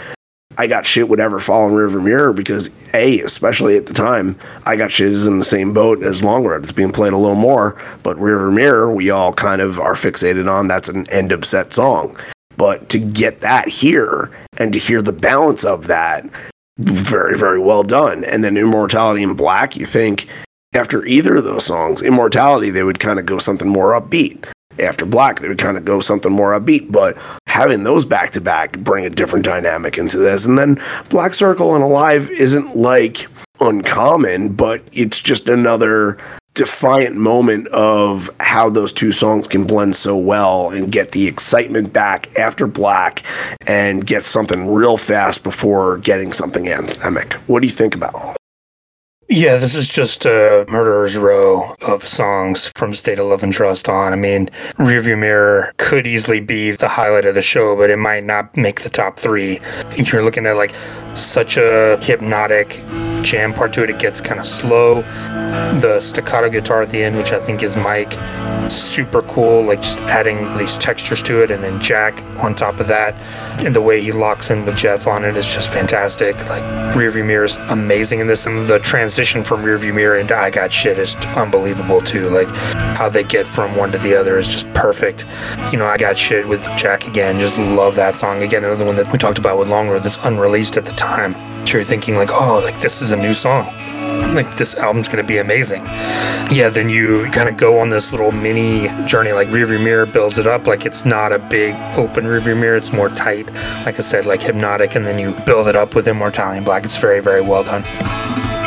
S1: I Got Shit would ever fall in Rearview Mirror because, A, especially at the time, I Got Shit is in the same boat as Long Road. It's being played a little more. But Rearview Mirror, we all kind of are fixated on. That's an end of set song. But to get that here and to hear the balance of that, very, very well done. And then Immortality in Black, you think after either of those songs, Immortality, they would kind of go something more upbeat. After Black, they would kind of go something more upbeat. But having those back to back bring a different dynamic into this. And then Black Circle and Alive isn't like uncommon, but it's just another defiant moment of how those two songs can blend so well and get the excitement back after Black and get something real fast before getting something anthemic. What do you think about all
S3: Yeah, this is just a murderer's row of songs from State of Love and Trust on. I mean, Rearview Mirror could easily be the highlight of the show, but it might not make the top three. You're looking at like such a hypnotic jam part to it. It gets kind of slow. The staccato guitar at the end, which I think is Mike, super cool. Like just adding these textures to it, and then Jack on top of that, and the way he locks in with Jeff on it is just fantastic. Like Rearview Mirror is amazing in this, and the transition from rearview mirror into I got shit is unbelievable too. Like how they get from one to the other is just perfect. You know, I got shit with Jack again. Just love that song again. Another one that we talked about with Long Road that's unreleased at the time. You're thinking like, oh, like this is a new song. Like this album's gonna be amazing. Yeah, then you kind of go on this little mini journey. Like Rearview Mirror builds it up. Like it's not a big open rearview mirror. It's more tight. Like I said, like hypnotic, and then you build it up with Immortality Black. It's very, very well done.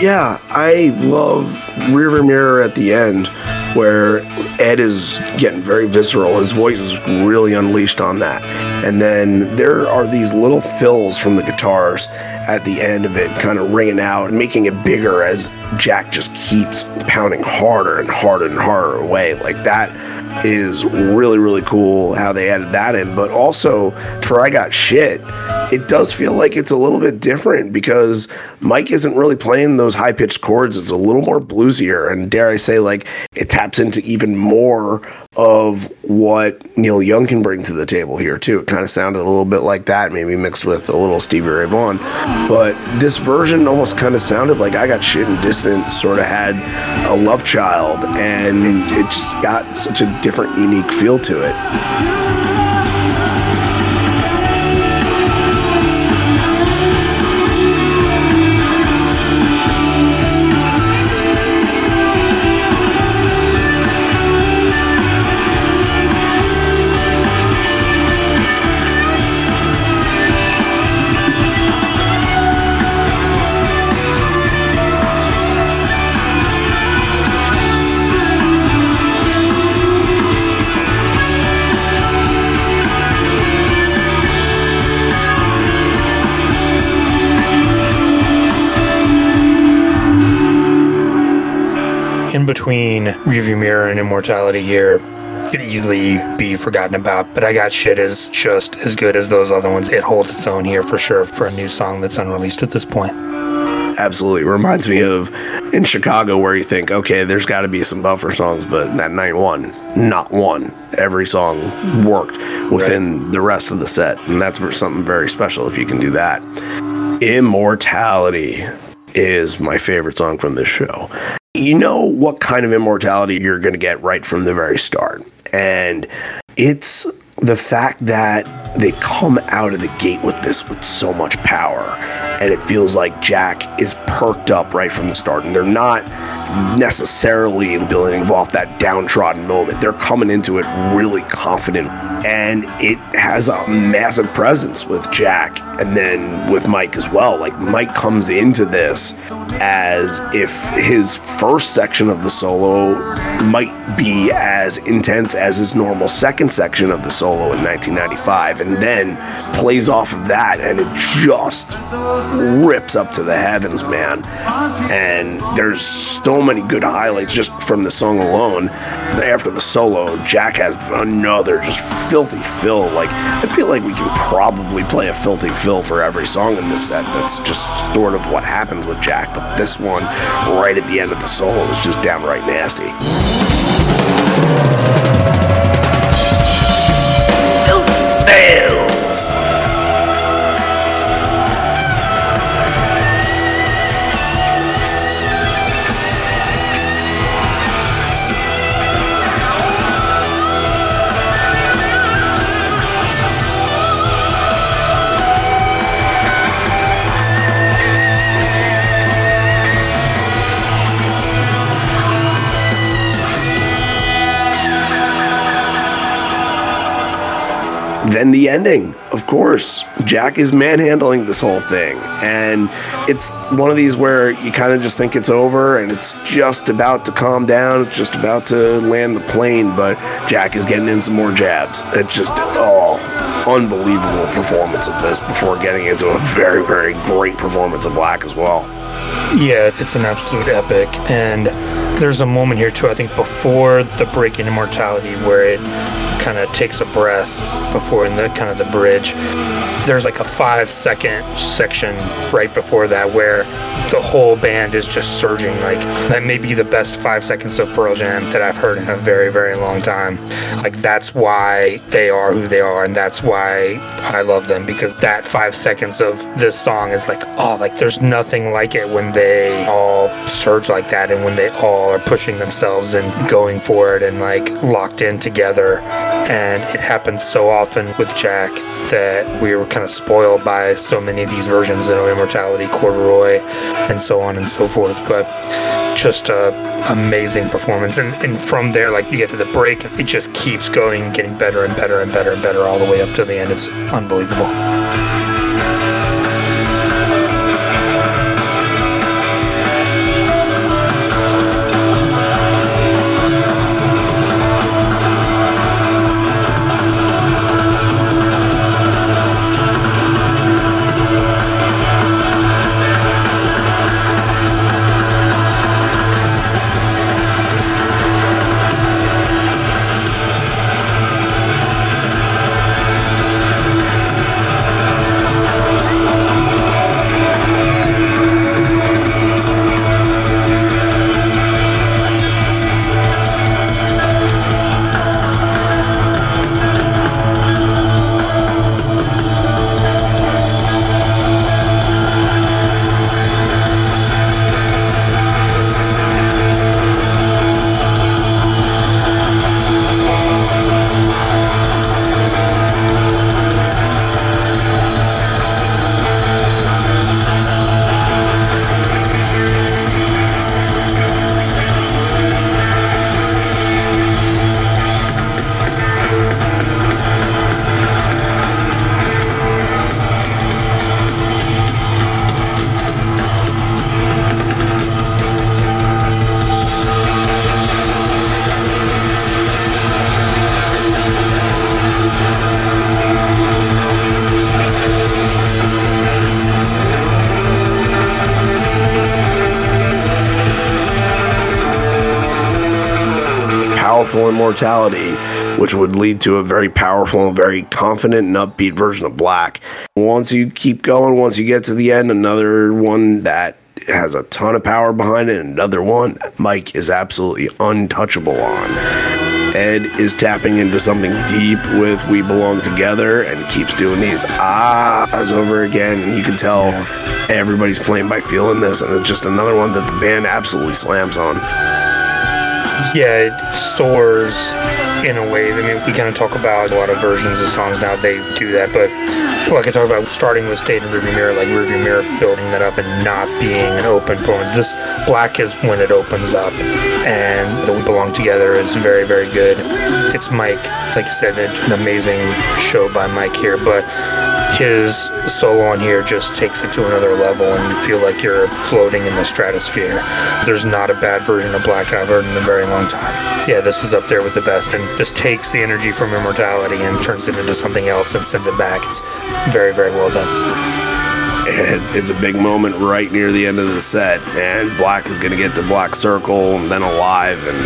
S1: Yeah, I love Rearview Mirror at the end where Ed is getting very visceral. His voice is really unleashed on that. And then there are these little fills from the guitars at the end of it, kind of ringing out and making it bigger as Jack just keeps pounding harder and harder and harder away. Like that is really, really cool how they added that in. But also, for I Got Shit, it does feel like it's a little bit different because Mike isn't really playing those high pitched chords. It's a little more bluesier. And dare I say, like, it taps into even more of what Neil Young can bring to the table here, too. It kind of sounded a little bit like that, maybe mixed with a little Stevie Ray Vaughan. But this version almost kind of sounded like I Got Shit and Dissident sort of had a love child, and it just got such a different, unique feel to it.
S3: Immortality here could easily be forgotten about, but I Got Shit is just as good as those other ones. It holds its own here for sure for a new song that's unreleased at this point.
S1: Absolutely. Reminds me of in Chicago where you think, okay, there's got to be some buffer songs, but that night one, not one. Every song worked within right. the rest of the set. And that's something very special if you can do that. Immortality is my favorite song from this show you know what kind of immortality you're going to get right from the very start. And it's the fact that they come out of the gate with this with so much power and it feels like Jack is perked up right from the start and they're not necessarily building off that downtrodden moment. They're coming into it really confident and it has a massive presence with Jack and then with Mike as well. Like Mike comes into this as if his first section of the solo might be as intense as his normal second section of the solo in 1995 and then plays off of that and it just rips up to the heavens man and there's so many good highlights just from the song alone. After the solo jack has another just filthy fill. Like i feel like we can probably play a filthy fill for every song in this set. That's just sort of what happens with jack but this one right at the end of the solo is just downright nasty then the ending, of course. Jack is manhandling this whole thing. And it's one of these where you kind of just think it's over and it's just about to calm down. It's just about to land the plane, but Jack is getting in some more jabs. It's just, oh, unbelievable performance of this before getting into a very, very great performance of Black as well.
S3: Yeah, it's an absolute epic. And there's a moment here, too, I think, before the break in immortality where it kind of takes a breath before in the kind of the bridge. There's like a five second section right before that where the whole band is just surging. Like that may be the best five seconds of Pearl Jam that I've heard in a very, very long time. Like that's why they are who they are, and that's why I love them because that five seconds of this song is like, oh, like there's nothing like it when they all surge like that and when they all are pushing themselves and going for it and like locked in together. And it happens so often with Jack that we were kind of spoiled by so many of these versions of Immortality, Corduroy, and so on and so forth. But just a amazing performance. And, and from there, like you get to the break, it just keeps going, getting better and better and better and better all the way up to the end. It's unbelievable.
S1: Immortality, which would lead to a very powerful and very confident and upbeat version of Black. Once you keep going, once you get to the end, another one that has a ton of power behind it, another one Mike is absolutely untouchable on. Ed is tapping into something deep with We Belong Together and keeps doing these ahs over again. And you can tell everybody's playing by feeling this. And it's just another one that the band absolutely slams on.
S3: Yeah, it soars in a way. I mean, we kind of talk about a lot of versions of songs now, they do that. But like I talk about starting with State and Rearview Mirror, like Rearview Mirror building that up and not being an open performance. This Black is when it opens up, and the We Belong Together is very, very good. It's Mike, like I said, an amazing show by Mike here, but his solo on here just takes it to another level and you feel like you're floating in the stratosphere. There's not a bad version of Black I've heard in a very long time. Yeah, this is up there with the best and just takes the energy from immortality and turns it into something else and sends it back. It's very, very well done. <laughs>
S1: It's a big moment right near the end of the set, and Black is going to get the Black Circle and then Alive, and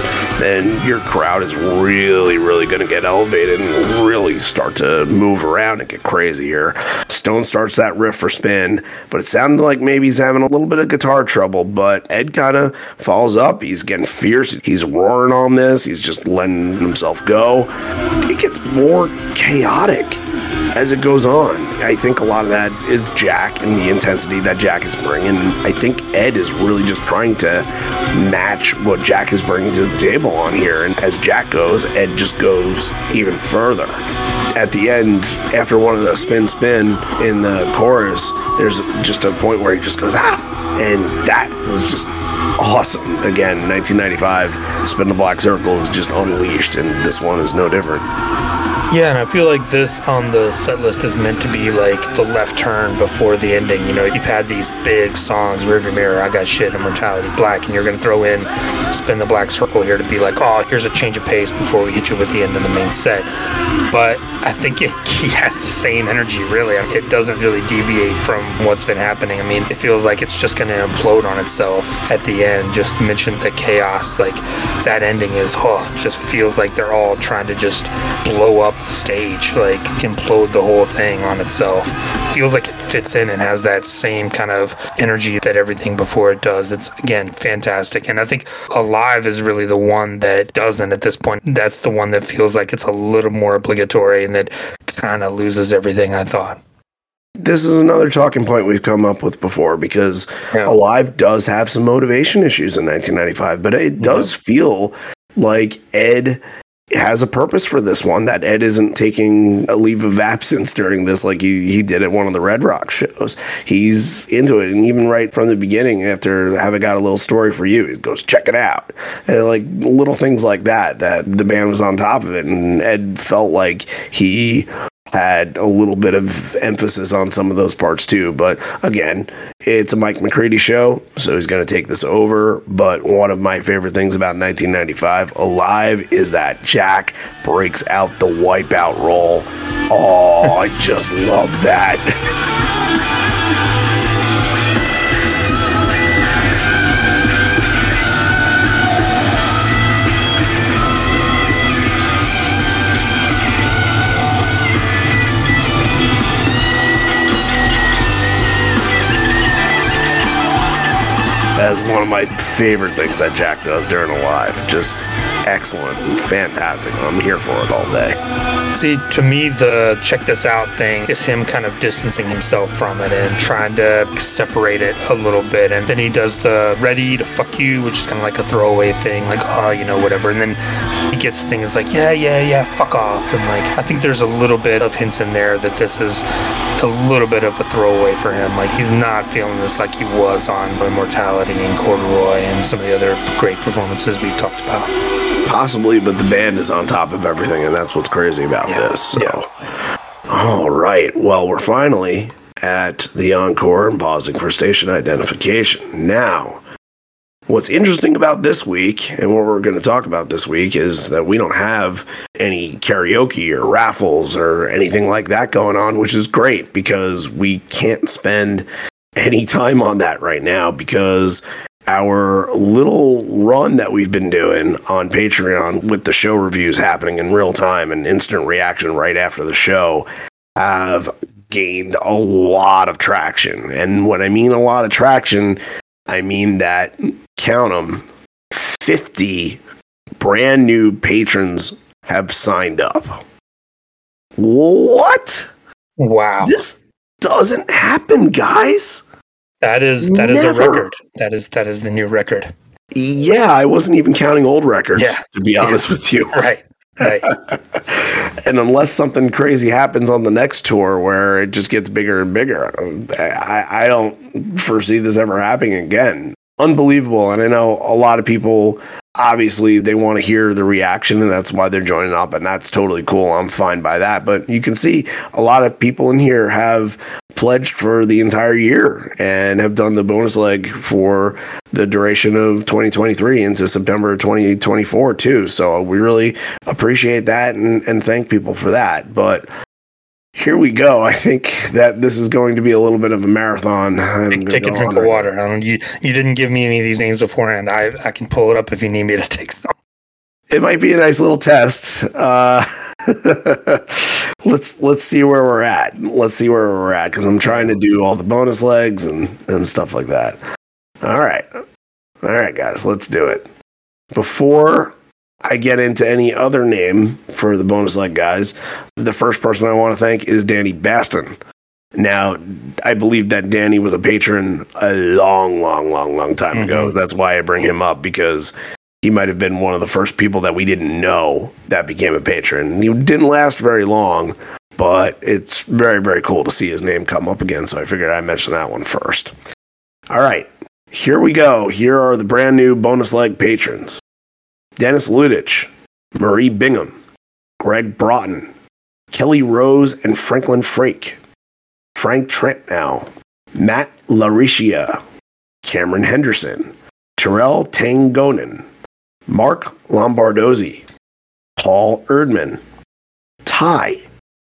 S1: then your crowd is really, really going to get elevated and really start to move around and get crazy here. Stone starts that riff for spin, but it sounded like maybe he's having a little bit of guitar trouble, but Ed kind of falls up. He's getting fierce. He's roaring on this. He's just letting himself go. It gets more chaotic as it goes on. I think a lot of that is Jack and the intensity that Jack is bringing. I think Ed is really just trying to match what Jack is bringing to the table on here. And as Jack goes, Ed just goes even further. At the end, after one of the spin spin in the chorus, there's just a point where he just goes, ah! And that was just awesome. Again, 1995, Spin the Black Circle is just unleashed, and this one is no different.
S3: Yeah, and I feel like this on the set list is meant to be like the left turn before the ending. You know, you've had these big songs, Rearview Mirror, I Got Shit, Immortality, Black, and you're going to throw in Spin the Black Circle here to be like, oh, here's a change of pace before we hit you with the end of the main set. But I think it <laughs> he has the same energy, really. It doesn't really deviate from what's been happening. I mean, it feels like it's just going to implode on itself at the end. Just mentioned the chaos, like that ending is, oh, just feels like they're all trying to just blow up the stage, like implode the whole thing on itself. Feels like it fits in and has that same kind of energy that everything before it does. It's again fantastic. And I think Alive is really the one that doesn't at this point. That's the one that feels like it's a little more obligatory and that kind of loses everything I thought.
S1: This is another talking point we've come up with before because
S3: Yeah.
S1: Alive does have some motivation issues in 1995, but it mm-hmm. does feel like Ed has a purpose for this one that Ed isn't taking a leave of absence during this like he, he did at one of the Red Rock shows. He's into it. And even right from the beginning, after having got a little story for you, he goes, check it out. And like little things like that, that the band was on top of it. And Ed felt like he had a little bit of emphasis on some of those parts too. But again, it's a Mike McCready show, so he's going to take this over. But one of my favorite things about 1995 Alive is that Jack breaks out the wipeout roll. Oh, I just love that. <laughs> Is one of my favorite things that Jack does during Alive. Just excellent and fantastic. I'm here for it all day.
S3: See, to me, the check this out thing is him kind of distancing himself from it and trying to separate it a little bit. And then he does the ready to fuck you, which is kind of like a throwaway thing, like, oh, you know, whatever. And then he gets things like, yeah, yeah, yeah, fuck off. And like, I think there's a little bit of hints in there that this is a little bit of a throwaway for him. Like, he's not feeling this like he was on Immortality and Corduroy and some of the other great performances we've talked about.
S1: Possibly, but the band is on top of everything, and that's what's crazy about
S3: Yeah,
S1: this. So, all right. Well, we're finally at the encore and pausing for station identification. Now, what's interesting about this week, and what we're going to talk about this week, is that we don't have any karaoke or raffles or anything like that going on, which is great because we can't spend any time on that right now because our little run that we've been doing on Patreon with the show reviews happening in real time and instant reaction right after the show have gained a lot of traction. And when I mean a lot of traction, I mean that count them 50 brand new patrons have signed up. What?
S3: Wow.
S1: This doesn't happen, guys.
S3: That is that is a record. That is that is the new record.
S1: Yeah, I wasn't even counting old records,
S3: Yeah.
S1: to be honest with you. <laughs>
S3: Right. Right. <laughs>
S1: and unless something crazy happens on the next tour where it just gets bigger and bigger, I, I don't foresee this ever happening again. Unbelievable. And I know a lot of people obviously they want to hear the reaction and that's why they're joining up and that's totally cool. I'm fine by that. But you can see a lot of people in here have pledged for the entire year and have done the bonus leg for the duration of 2023 into September 2024 too. So we really appreciate that and, and thank people for that. But here we go. I think that this is going to be a little bit of a marathon. I'm
S3: Take, take a drink of water. I don't, you you didn't give me any of these names beforehand. I I can pull it up if you need me to <laughs> take some.
S1: It might be a nice little test. Uh, <laughs> let's let's see where we're at. Let's see where we're at because I'm trying to do all the bonus legs and and stuff like that. All right, all right, guys, let's do it. Before I get into any other name for the bonus leg guys, the first person I want to thank is Danny Baston. Now, I believe that Danny was a patron a long, long, long, long time ago. That's why I bring him up because he might have been one of the first people that we didn't know that became a patron. He didn't last very long, but it's very, very cool to see his name come up again. So I figured I'd mention that one first. All right, here we go. Here are the brand new bonus leg patrons Dennis Ludich, Marie Bingham, Greg Broughton, Kelly Rose and Franklin Frake, Frank Trent now, Matt Laricia, Cameron Henderson, Terrell Tangonen, Mark Lombardozzi, Paul Erdman, Ty,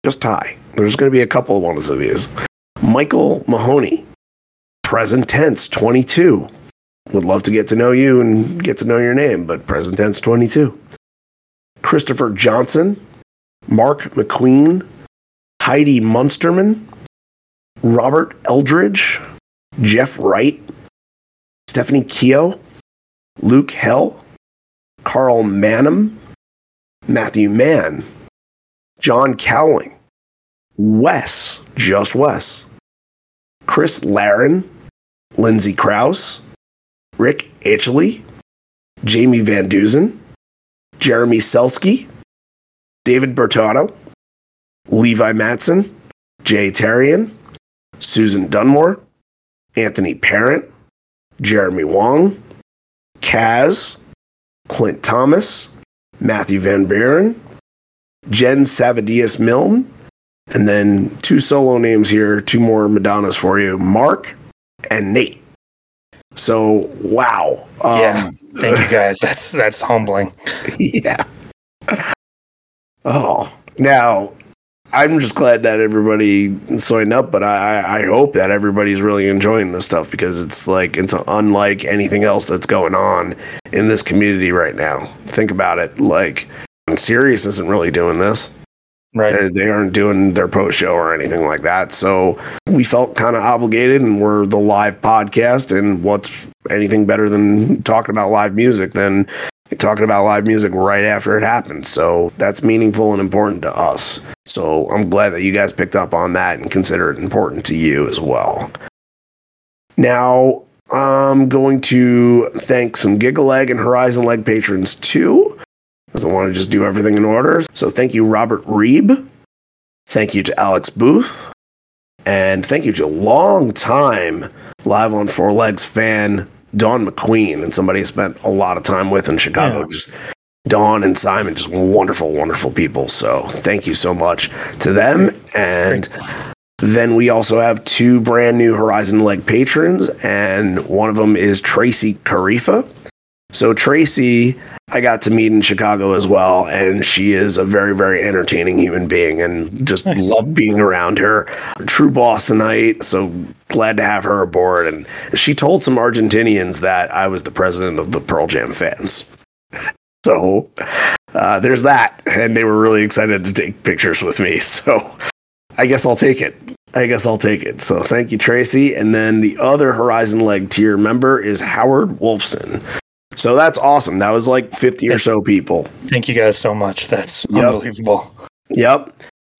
S1: just Ty. There's going to be a couple of ones of these. Michael Mahoney, present tense 22. Would love to get to know you and get to know your name, but present tense 22. Christopher Johnson, Mark McQueen, Heidi Munsterman, Robert Eldridge, Jeff Wright, Stephanie Keogh, Luke Hell, Carl Manham, Matthew Mann, John Cowling, Wes, just Wes, Chris Laren, Lindsay Kraus, Rick Itchley, Jamie Van Duzen, Jeremy Selsky, David Bertotto, Levi Matson, Jay Tarian, Susan Dunmore, Anthony Parent, Jeremy Wong, Kaz, Clint Thomas, Matthew Van Buren, Jen Savadias Milne, and then two solo names here, two more Madonnas for you Mark and Nate. So, wow. Um,
S3: yeah. Thank you guys. That's that's humbling. <laughs>
S1: yeah. Oh, now I'm just glad that everybody signed up, but I, I hope that everybody's really enjoying this stuff because it's like it's unlike anything else that's going on in this community right now. Think about it. Like, Sirius isn't really doing this.
S3: Right.
S1: They, they aren't doing their post show or anything like that. So we felt kind of obligated, and we're the live podcast. And what's anything better than talking about live music than talking about live music right after it happens? So that's meaningful and important to us. So I'm glad that you guys picked up on that and consider it important to you as well. Now, I'm going to thank some Giggle Leg and Horizon Leg patrons too because I want to just do everything in order. So thank you, Robert Reeb. Thank you to Alex Booth. And thank you to a long time Live on Four Legs fan, Dawn McQueen, and somebody I spent a lot of time with in Chicago.
S3: Yeah.
S1: Just Dawn and Simon, just wonderful, wonderful people. So thank you so much to them. And then we also have two brand new Horizon Leg patrons, and one of them is Tracy Carifa. So Tracy, I got to meet in Chicago as well, and she is a very, very entertaining human being, and just
S3: Nice.
S1: love being around her. True Bostonite, so glad to have her aboard. And she told some Argentinians that I was the president of the Pearl Jam fans. <laughs> So uh, there's that, and they were really excited to take pictures with me. <laughs> So I guess I'll take it. I guess I'll take it. So thank you, Tracy. And then the other Horizon Leg tier member is Howard Wolfson. So that's awesome. That was like 50 or so people.
S3: Thank you guys so much. That's
S1: Yep.
S3: unbelievable.
S1: Yep.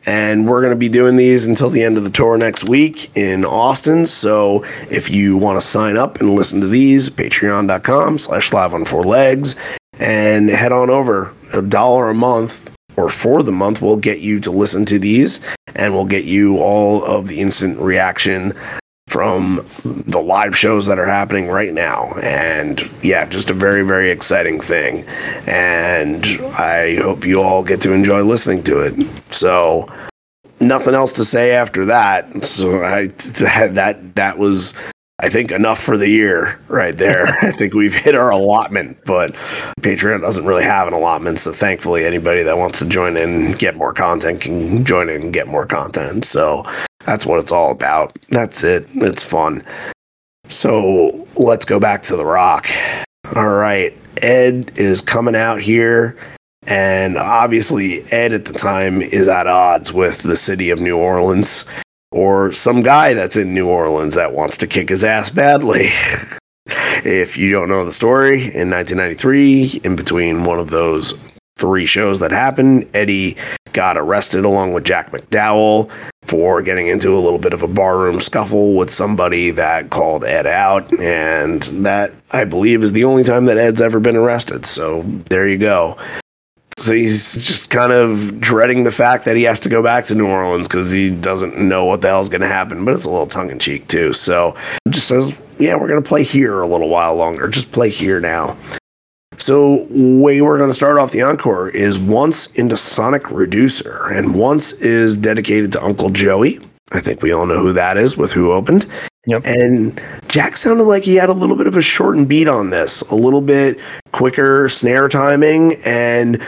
S1: And we're going to be doing these until the end of the tour next week in Austin. So if you want to sign up and listen to these, patreon.com slash live on four legs and head on over. A dollar a month or for the month will get you to listen to these and we'll get you all of the instant reaction from the live shows that are happening right now. And yeah, just a very, very exciting thing. And I hope you all get to enjoy listening to it. So nothing else to say after that. So I that that, that was I think enough for the year right there. <laughs> I think we've hit our allotment, but Patreon doesn't really have an allotment. So thankfully, anybody that wants to join in and get more content can join in and get more content. So that's what it's all about. That's it. It's fun. So let's go back to the rock. All right. Ed is coming out here. And obviously, Ed at the time is at odds with the city of New Orleans or some guy that's in New Orleans that wants to kick his ass badly. <laughs> if you don't know the story, in 1993, in between one of those three shows that happened, Eddie got arrested along with Jack McDowell for getting into a little bit of a barroom scuffle with somebody that called Ed out. And that, I believe, is the only time that Ed's ever been arrested. So there you go. So he's just kind of dreading the fact that he has to go back to New Orleans because he doesn't know what the hell's going to happen. But it's a little tongue in cheek, too. So just says, yeah, we're going to play here a little while longer. Just play here now. So, way we're going to start off the encore is Once into Sonic Reducer, and Once is dedicated to Uncle Joey. I think we all know who that is with who opened.
S3: Yep.
S1: And Jack sounded like he had a little bit of a shortened beat on this, a little bit quicker snare timing, and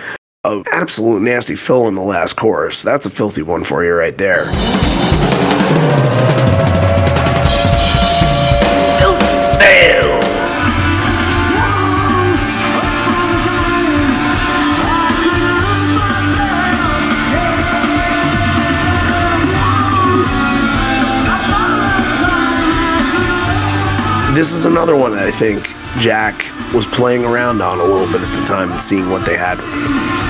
S1: an absolute nasty fill in the last chorus. That's a filthy one for you right there. This is another one that I think Jack was playing around on a little bit at the time and seeing what they had with it.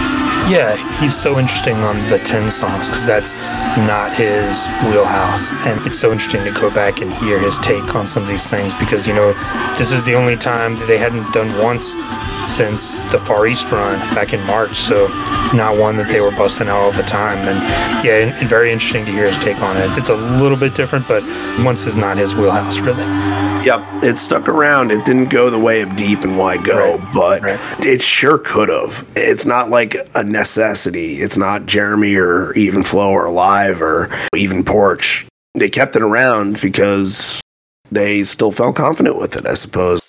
S3: Yeah, he's so interesting on the 10 songs because that's not his wheelhouse. And it's so interesting to go back and hear his take on some of these things because, you know, this is the only time that they hadn't done once since the Far East run back in March. So, not one that they were busting out all the time. And yeah, and, very interesting to hear his take on it. It's a little bit different, but once is not his wheelhouse, really.
S1: Yep, it stuck around. It didn't go the way of Deep and Why Go,
S3: Right,
S1: but
S3: right.
S1: it sure could have. It's not like a necessity. It's not Jeremy or Even Flow or Live or even Porch. They kept it around because they still felt confident with it, I suppose.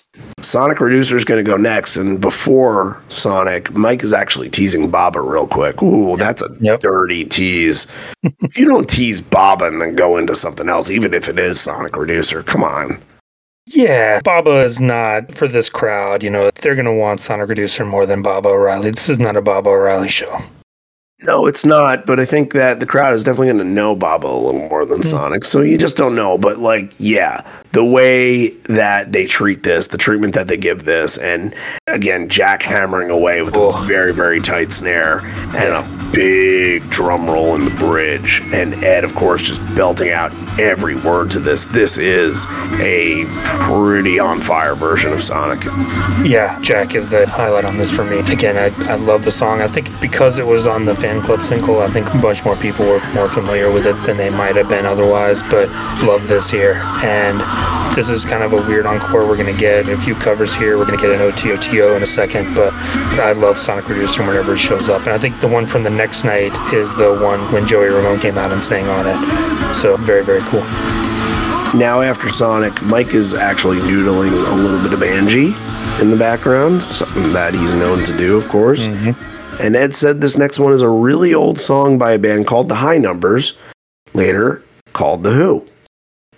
S1: Sonic Reducer is going to go next, and before Sonic, Mike is actually teasing Baba real quick. Ooh, that's a
S3: Yep.
S1: dirty tease. <laughs> you don't tease Baba and then go into something else, even if it is Sonic Reducer. Come on.
S3: Yeah, Baba is not for this crowd. You know, they're going to want Sonic Reducer more than Baba O'Riley. This is not a Baba O'Riley show.
S1: No, it's not. But I think that the crowd is definitely going to know Baba a little more than
S3: Hmm.
S1: Sonic. So you just don't know. But like, yeah, the way that they treat this, the treatment that they give this, and again, Jack hammering away with
S3: Oh.
S1: a very, very tight snare and a big drum roll in the bridge, and Ed, of course, just belting out every word to this. This is a pretty on fire version of Sonic.
S3: Yeah, Jack is the highlight on this for me. Again, I, I love the song. I think because it was on the fan club single, I think a bunch more people were more familiar with it than they might have been otherwise. But love this here. And this is kind of a weird encore we're going to get. A few covers here. We're going to get an OTOTO in a second. But I love Sonic Reducer whenever it shows up. And I think the one from the next night is the one when Joey Ramone came out and sang on it. So very, very cool.
S1: Now, after Sonic, Mike is actually noodling a little bit of Angie in the background, something that he's known to do, of course. Mm-hmm. And Ed said this next one is a really old song by a band called The High Numbers, later called The Who.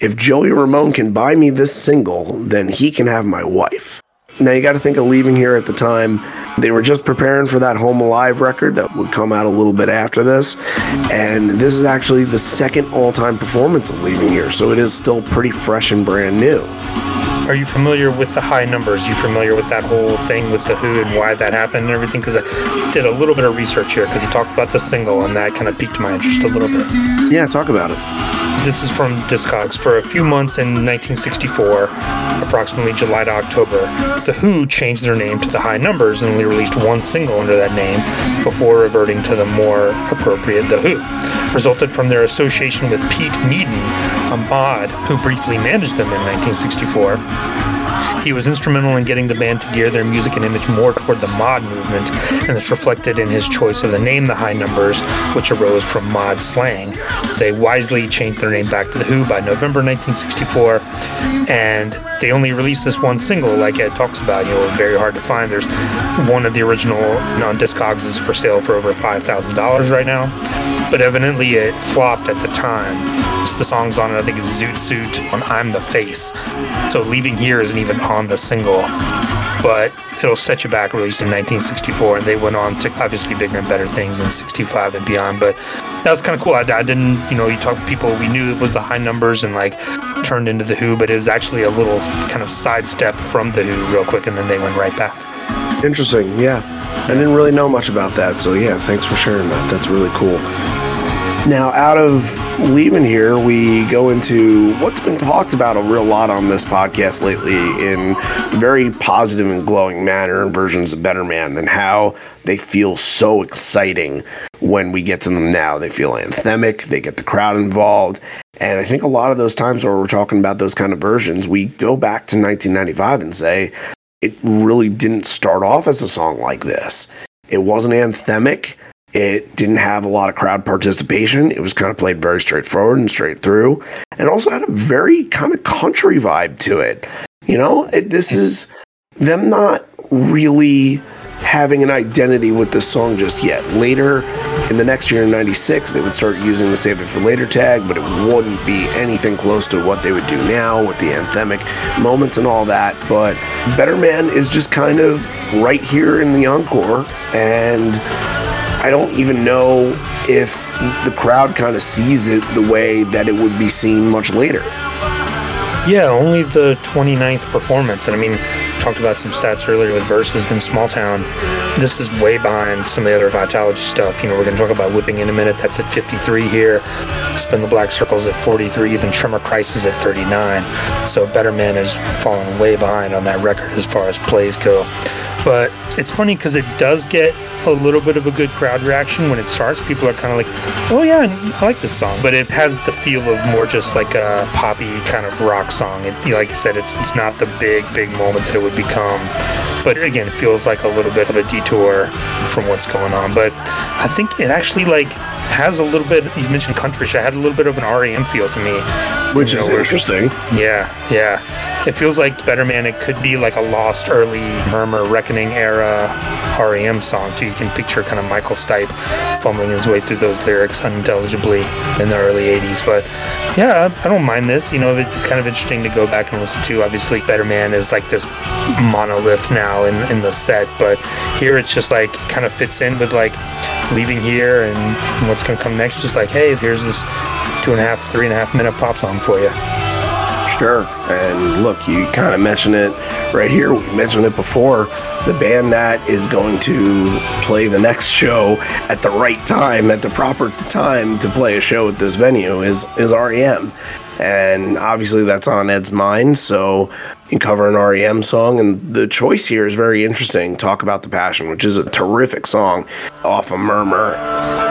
S1: If Joey Ramone can buy me this single, then he can have my wife. Now, you got to think of leaving here at the time. They were just preparing for that Home Alive record that would come out a little bit after this. And this is actually the second all time performance of Leaving Here. So it is still pretty fresh and brand new.
S3: Are you familiar with the high numbers? You familiar with that whole thing with the Who and why that happened and everything? Because I did a little bit of research here because he talked about the single and that kind of piqued my interest a little bit.
S1: Yeah, talk about it.
S3: This is from Discogs. For a few months in 1964, approximately July to October, The Who changed their name to The High Numbers and only released one single under that name before reverting to the more appropriate The Who. Resulted from their association with Pete Meaden, a mod who briefly managed them in 1964. He was instrumental in getting the band to gear their music and image more toward the mod movement, and it's reflected in his choice of the name The High Numbers, which arose from mod slang. They wisely changed their name back to The Who by November 1964, and they only released this one single, like Ed talks about. You know, very hard to find. There's one of the original non Discogs is for sale for over $5,000 right now, but evidently it flopped at the time. The songs on it, I think it's Zoot Suit on I'm the Face. So Leaving Here isn't even on the single, but it'll set you back, released in 1964, and they went on to obviously bigger and better things in 65 and beyond. But that was kind of cool. I, I didn't, you know, you talk to people, we knew it was the high numbers and like turned into The Who, but it was actually a little kind of sidestep from The Who real quick, and then they went right back.
S1: Interesting. Yeah. I didn't really know much about that. So, yeah, thanks for sharing that. That's really cool. Now, out of leaving here, we go into what's been talked about a real lot on this podcast lately in very positive and glowing manner versions of Better Man and how they feel so exciting when we get to them now. They feel anthemic, they get the crowd involved. And I think a lot of those times where we're talking about those kind of versions, we go back to 1995 and say, it really didn't start off as a song like this. It wasn't anthemic. It didn't have a lot of crowd participation. It was kind of played very straightforward and straight through, and also had a very kind of country vibe to it. You know, it, this is them not really having an identity with the song just yet. Later in the next year in 96, they would start using the Save It for Later tag, but it wouldn't be anything close to what they would do now with the anthemic moments and all that. But Better Man is just kind of right here in the encore, and I don't even know if the crowd kind of sees it the way that it would be seen much later.
S3: Yeah, only the 29th performance. And I mean, talked about some stats earlier with verses in Small Town. This is way behind some of the other Vitalogy stuff. You know, we're going to talk about Whipping in a minute. That's at 53 here. Spin the Black Circles at 43. Even Tremor Christ at 39. So Better Man is falling way behind on that record as far as plays go. But it's funny because it does get a little bit of a good crowd reaction when it starts. People are kind of like, "Oh yeah, I like this song," but it has the feel of more just like a poppy kind of rock song. It, like I said, it's it's not the big big moment that it would become. But again, it feels like a little bit of a detour from what's going on. But I think it actually like has a little bit. You mentioned country. I had a little bit of an REM feel to me,
S1: which is interesting.
S3: Yeah, yeah. It feels like Better Man. It could be like a lost early Murmur Reckoning era REM song too. You can picture kind of Michael Stipe fumbling his way through those lyrics unintelligibly in the early '80s. But yeah, I don't mind this. You know, it's kind of interesting to go back and listen to. Obviously, Better Man is like this monolith now in in the set, but here it's just like kind of fits in with like leaving here and what's gonna come next. Just like, hey, here's this two and a half, three and a half minute pop song for you.
S1: Sure. And look, you kind of mentioned it right here. We mentioned it before. The band that is going to play the next show at the right time, at the proper time to play a show at this venue is is REM. And obviously that's on Ed's mind, so you cover an REM song. And the choice here is very interesting. Talk About the Passion, which is a terrific song off of Murmur.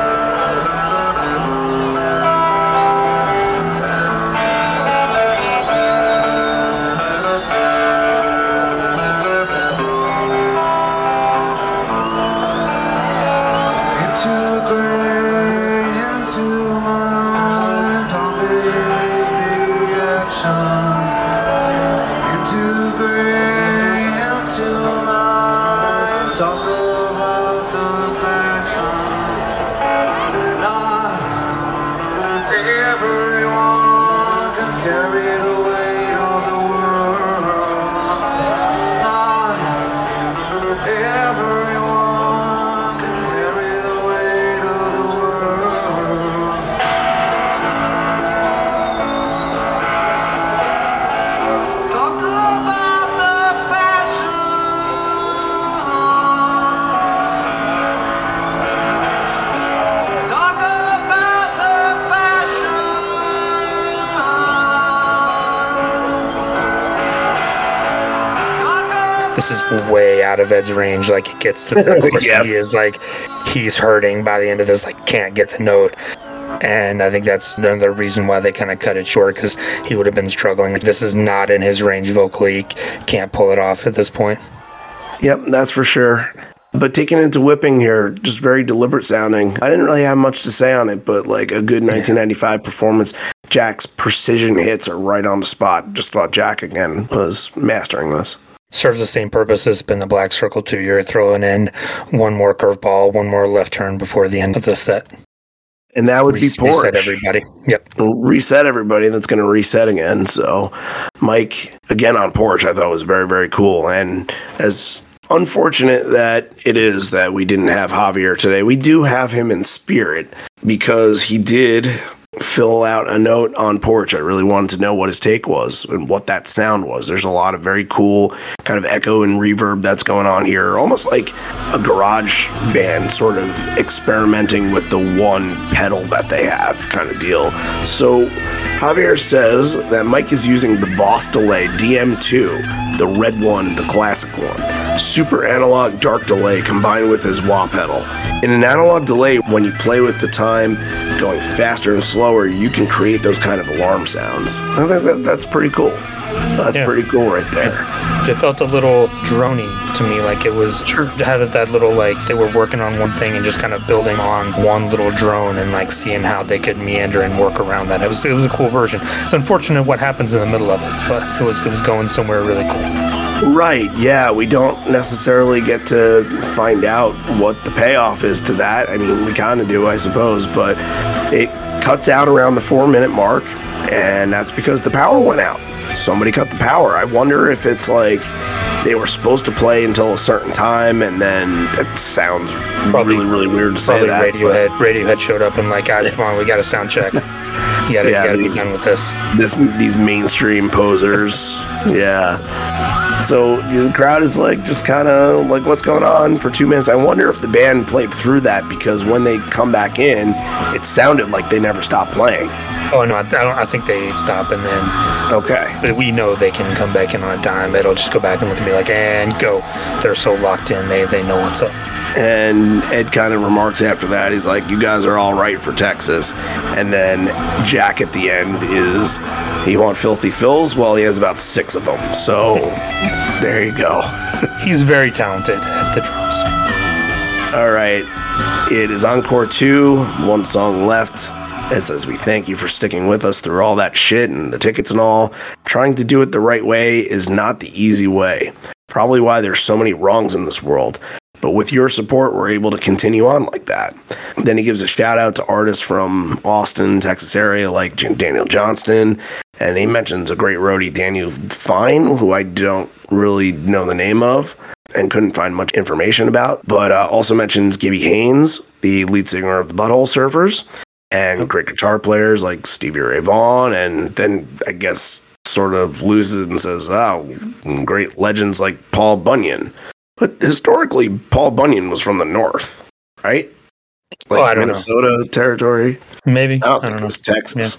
S3: Way out of Ed's range. Like it gets to the <laughs> course yes. he is like he's hurting by the end of this. Like can't get the note. And I think that's another reason why they kind of cut it short because he would have been struggling. Like this is not in his range vocally. Can't pull it off at this point.
S1: Yep, that's for sure. But taking into whipping here, just very deliberate sounding. I didn't really have much to say on it, but like a good 1995 performance. Jack's precision hits are right on the spot. Just thought Jack again was mastering this
S3: serves the same purpose as spin the black circle too. You're throwing in one more curveball, one more left turn before the end of the set.
S1: And that would Re- be Porch.
S3: Reset everybody. Yep.
S1: Reset everybody. That's going to reset again. So, Mike, again on Porch, I thought was very, very cool. And as unfortunate that it is that we didn't have Javier today, we do have him in spirit because he did fill out a note on porch. I really wanted to know what his take was and what that sound was. There's a lot of very cool kind of echo and reverb that's going on here, almost like a garage band sort of experimenting with the one pedal that they have kind of deal. So Javier says that Mike is using the Boss Delay DM2, the red one, the classic one. Super analog dark delay combined with his wah pedal. In an analog delay, when you play with the time, going faster and slower, you can create those kind of alarm sounds. I think that, that's pretty cool. That's
S3: Yeah.
S1: pretty cool right there.
S3: It felt a little drony to me, like it was
S1: Sure.
S3: had that little like they were working on one thing and just kind of building on one little drone and like seeing how they could meander and work around that. It was it was a cool version. It's unfortunate what happens in the middle of it, but it was it was going somewhere really cool.
S1: Right, yeah, we don't necessarily get to find out what the payoff is to that. I mean, we kind of do, I suppose, but it cuts out around the four minute mark, and that's because the power went out. Somebody cut the power. I wonder if it's like they were supposed to play until a certain time, and then it sounds
S3: Probably-
S1: really, really weird to say that. but-
S3: Radiohead. Radiohead showed up and like, guys, come on, we got a sound check. <laughs> You gotta,
S1: Yeah,
S3: you gotta be
S1: these-
S3: done with this.
S1: this these mainstream posers. <laughs> yeah. So the crowd is like just kind of like what's going on for two minutes. I wonder if the band played through that because when they come back in, it sounded like they never stopped playing.
S3: Oh no, I, I don't. I think they stop and then,
S1: Okay.
S3: but we know they can come back in on a dime. It'll just go back and look at me like, and go. They're so locked in, they they know what's up.
S1: And Ed kind of remarks after that. He's like, "You guys are all right for Texas." And then Jack at the end is, "He want filthy fills?" Well, he has about six of them. So there you go. <laughs>
S3: He's very talented at the drums.
S1: All right. It is Encore 2, one song left. It says, We thank you for sticking with us through all that shit and the tickets and all. Trying to do it the right way is not the easy way. Probably why there's so many wrongs in this world. But with your support, we're able to continue on like that. Then he gives a shout out to artists from Austin, Texas area like Daniel Johnston. And he mentions a great roadie, Daniel Fine, who I don't really know the name of and couldn't find much information about, but uh, also mentions Gibby Haynes, the lead singer of the Butthole Surfers, and great guitar players like Stevie Ray Vaughan, and then I guess sort of loses and says, "Oh, great legends like Paul Bunyan." But historically, Paul Bunyan was from the North, right? Like
S3: Oh, I don't know.
S1: Minnesota territory.
S3: Maybe
S1: I don't
S3: I don't
S1: it
S3: know.
S1: was Texas.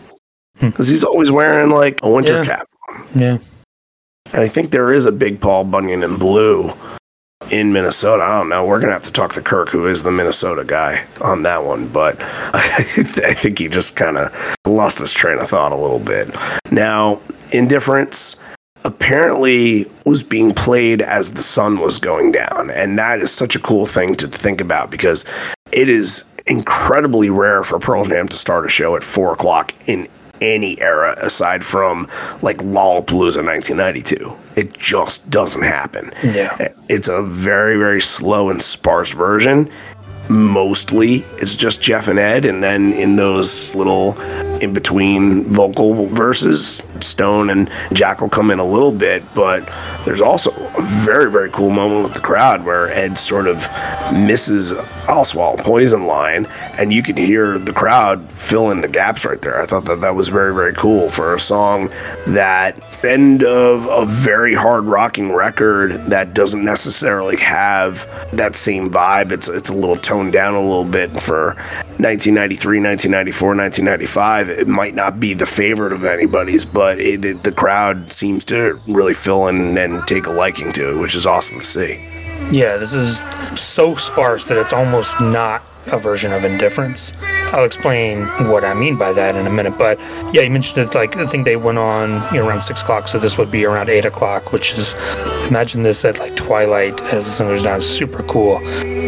S3: Hmm.
S1: Because he's always wearing like a winter
S3: Yeah.
S1: cap.
S3: Yeah,
S1: And I think there is a big Paul Bunyan in blue in Minnesota. I don't know. We're gonna have to talk to Kirk, who is the Minnesota guy, on that one. But <laughs> I think he just kind of lost his train of thought a little bit. Now, Indifference apparently was being played as the sun was going down, and that is such a cool thing to think about because it is incredibly rare for Pearl Jam to start a show at four o'clock in any era aside from like Lollapalooza 1992. It just doesn't happen.
S3: yeah.
S1: It's a very, very slow and sparse version. Mostly it's just Jeff and Ed, and then in those little in between vocal verses, Stone and Jack will come in a little bit, but there's also a very, very cool moment with the crowd where Ed sort of misses I'll poison line, and you can hear the crowd fill in the gaps right there. I thought that that was very, very cool for a song that end of a very hard rocking record that doesn't necessarily have that same vibe. It's it's a little toned down a little bit for 1993, 1994, 1995. It might not be the favorite of anybody's, but it, it- the crowd seems to really fill in and take a liking to it, which is awesome to see.
S3: Yeah, this is so sparse that it's almost not a version of indifference. I'll explain what I mean by that in a minute. But yeah, you mentioned it like I think they went on you know, around six o'clock, so this would be around eight o'clock, which is imagine this at like twilight as the sun goes down. Super cool.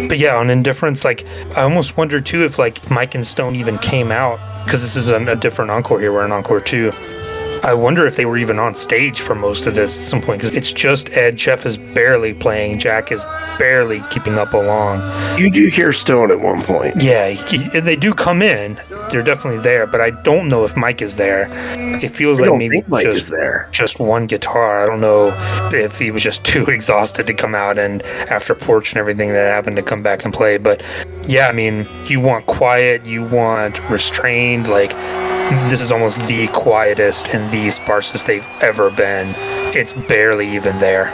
S3: But yeah, on indifference, like I almost wonder too if like Mike and Stone even came out because this is a, a different encore here. We're in encore two. I wonder if they were even on stage for most of this at some point because it's just Ed. Jeff is barely playing. Jack is barely keeping up along.
S1: You do hear Stone at one point.
S3: Yeah, he, they do come in. They're definitely there, but I don't know if Mike is there. It feels
S1: I
S3: like maybe
S1: Mike
S3: just,
S1: is there.
S3: just one guitar. I don't know if he was just <laughs> too exhausted to come out and after Porch and everything that happened to come back and play. But yeah, I mean, you want quiet, you want restrained. Like, this is almost the quietest and the sparsest they've ever been. It's barely even there.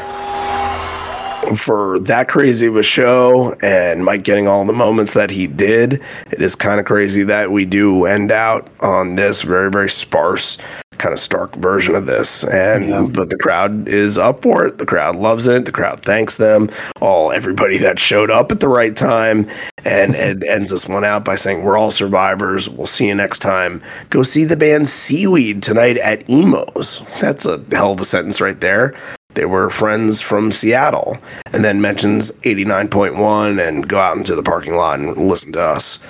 S1: for that crazy of a show and Mike getting all the moments that he did, it is kind of crazy that we do end out on this very, very sparse kind of stark version of this. And yeah. but the crowd is up for it. The crowd loves it. The crowd thanks them. All everybody that showed up at the right time. And Ed ends this one out by saying, We're all survivors. We'll see you next time. Go see the band Seaweed tonight at Emo's. That's a hell of a sentence right there. They were friends from Seattle, and then mentions 89.1 and go out into the parking lot and listen to us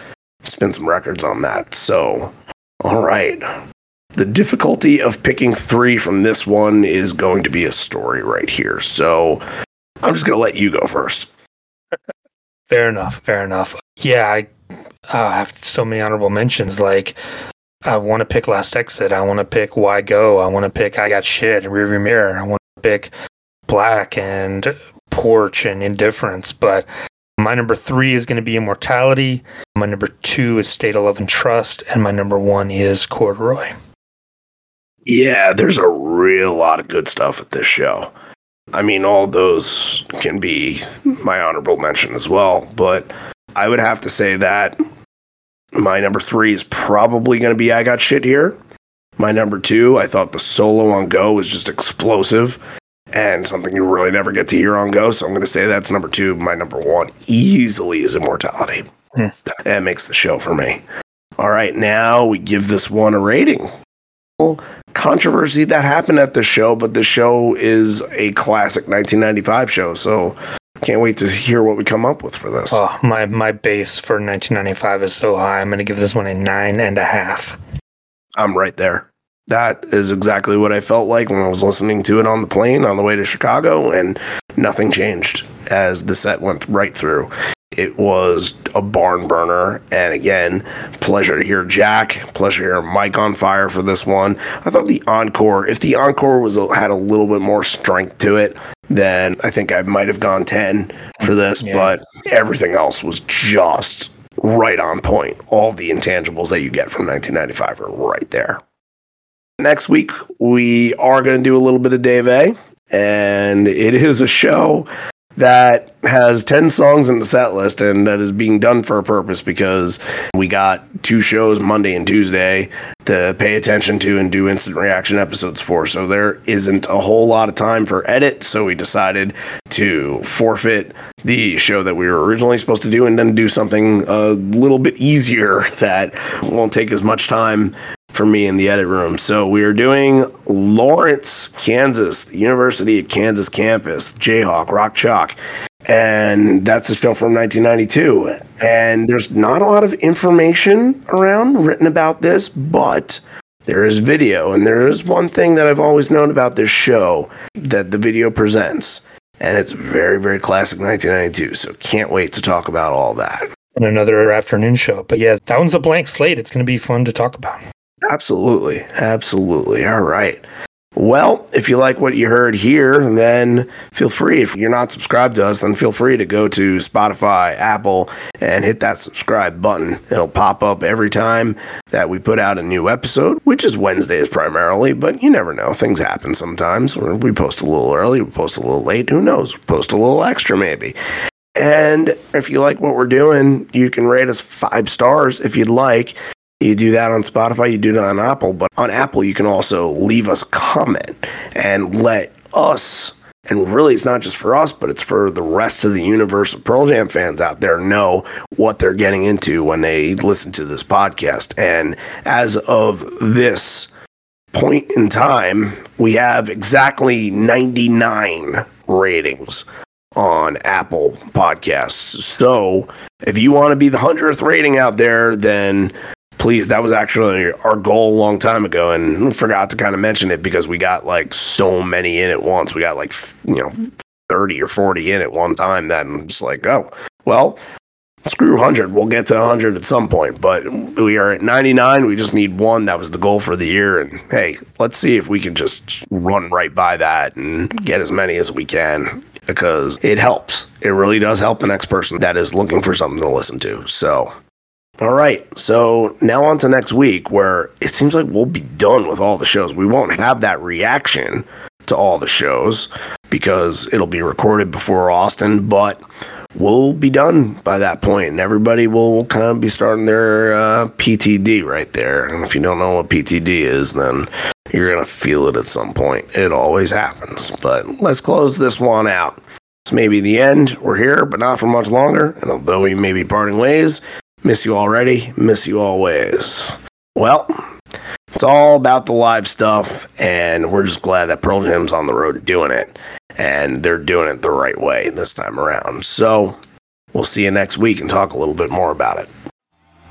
S1: spin some records on that. So, all right. The difficulty of picking three from this one is going to be a story right here. So I'm just going to let you go first. <laughs>
S3: fair enough. Fair enough. Yeah, I uh, have so many honorable mentions. Like, I want to pick Last Exit. I want to pick Why Go. I want to pick I Got Shit and Rearview Mirror. I want to pick Black and Porch and Indifference. But my number three is going to be Immortality. My number two is State of Love and Trust. And my number one is Corduroy.
S1: Yeah, there's a real lot of good stuff at this show. I mean, all those can be my honorable mention as well, but I would have to say that my number three is probably going to be I Got Shit Here. My number two, I thought the solo on Go was just explosive and something you really never get to hear on Go. So I'm going to say that's number two. My number one easily is Immortality. Hmm. That makes the show for me. All right, now we give this one a rating controversy that happened at the show, but the show is a classic 1995 show. So can't wait to hear what we come up with for this.
S3: Oh, my my base for 1995 is so high. I'm going to give this one a nine and a half.
S1: I'm right there. That is exactly what I felt like when I was listening to it on the plane on the way to Chicago, and nothing changed as the set went right through. It was a barn burner. And again, pleasure to hear Jack, pleasure to hear Mike on fire for this one. I thought the encore, if the encore was had a little bit more strength to it, then I think I might have gone 10 for this, yeah. but everything else was just right on point. All the intangibles that you get from 1995 are right there. Next week, we are going to do a little bit of Dave A, and it is a show that has 10 songs in the set list and that is being done for a purpose because we got two shows Monday and Tuesday to pay attention to and do instant reaction episodes for. So there isn't a whole lot of time for edit. So we decided to forfeit the show that we were originally supposed to do and then do something a little bit easier <laughs> that won't take as much time for me in the edit room. So we are doing Lawrence, Kansas, the University of Kansas campus, Jayhawk, Rock Chalk. And that's a show from 1992. And there's not a lot of information around written about this, but there is video. And there is one thing that I've always known about this show that the video presents. And it's very, very classic 1992. So can't wait to talk about all that.
S3: And another afternoon show. But yeah, that one's a blank slate. It's going to be fun to talk about.
S1: Absolutely. Absolutely. All right. Well, if you like what you heard here, then feel free. If you're not subscribed to us, then feel free to go to Spotify, Apple, and hit that subscribe button. It'll pop up every time that we put out a new episode, which is Wednesdays primarily, but you never know. Things happen sometimes. We post a little early, we post a little late. Who knows? Post a little extra maybe. And if you like what we're doing, you can rate us five stars if you'd like. You do that on Spotify, you do it on Apple, but on Apple, you can also leave us a comment and let us, and really it's not just for us, but it's for the rest of the universe of Pearl Jam fans out there, know what they're getting into when they listen to this podcast. And as of this point in time, we have exactly 99 ratings on Apple Podcasts. So if you want to be the 100th rating out there, then please that was actually our goal a long time ago and forgot to kind of mention it because we got like so many in at once. We got like you know 30 or 40 in at one time that i'm just like oh well screw 100 we'll get to 100 at some point. But we are at 99 we just need one. That was the goal for the year and hey let's see if we can just run right by that and get as many as we can because it helps. It really does help the next person that is looking for something to listen to. So all right. So now on to next week, where it seems like we'll be done with all the shows. We won't have that reaction to all the shows because it'll be recorded before Austin, but we'll be done by that point, and everybody will kind of be starting their uh, PTD right there. And if you don't know what PTD is, then you're gonna feel it at some point. It always happens. But let's close this one out. It's maybe the end. We're here, but not for much longer. And although we may be parting ways, miss you already, miss you always. Well, it's all about the live stuff, and we're just glad that Pearl Jam's on the road doing it. And they're doing it the right way this time around. So we'll see you next week and talk a little bit more about it.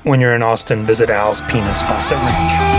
S3: When you're in Austin, visit Al's Penis Faucet Ranch.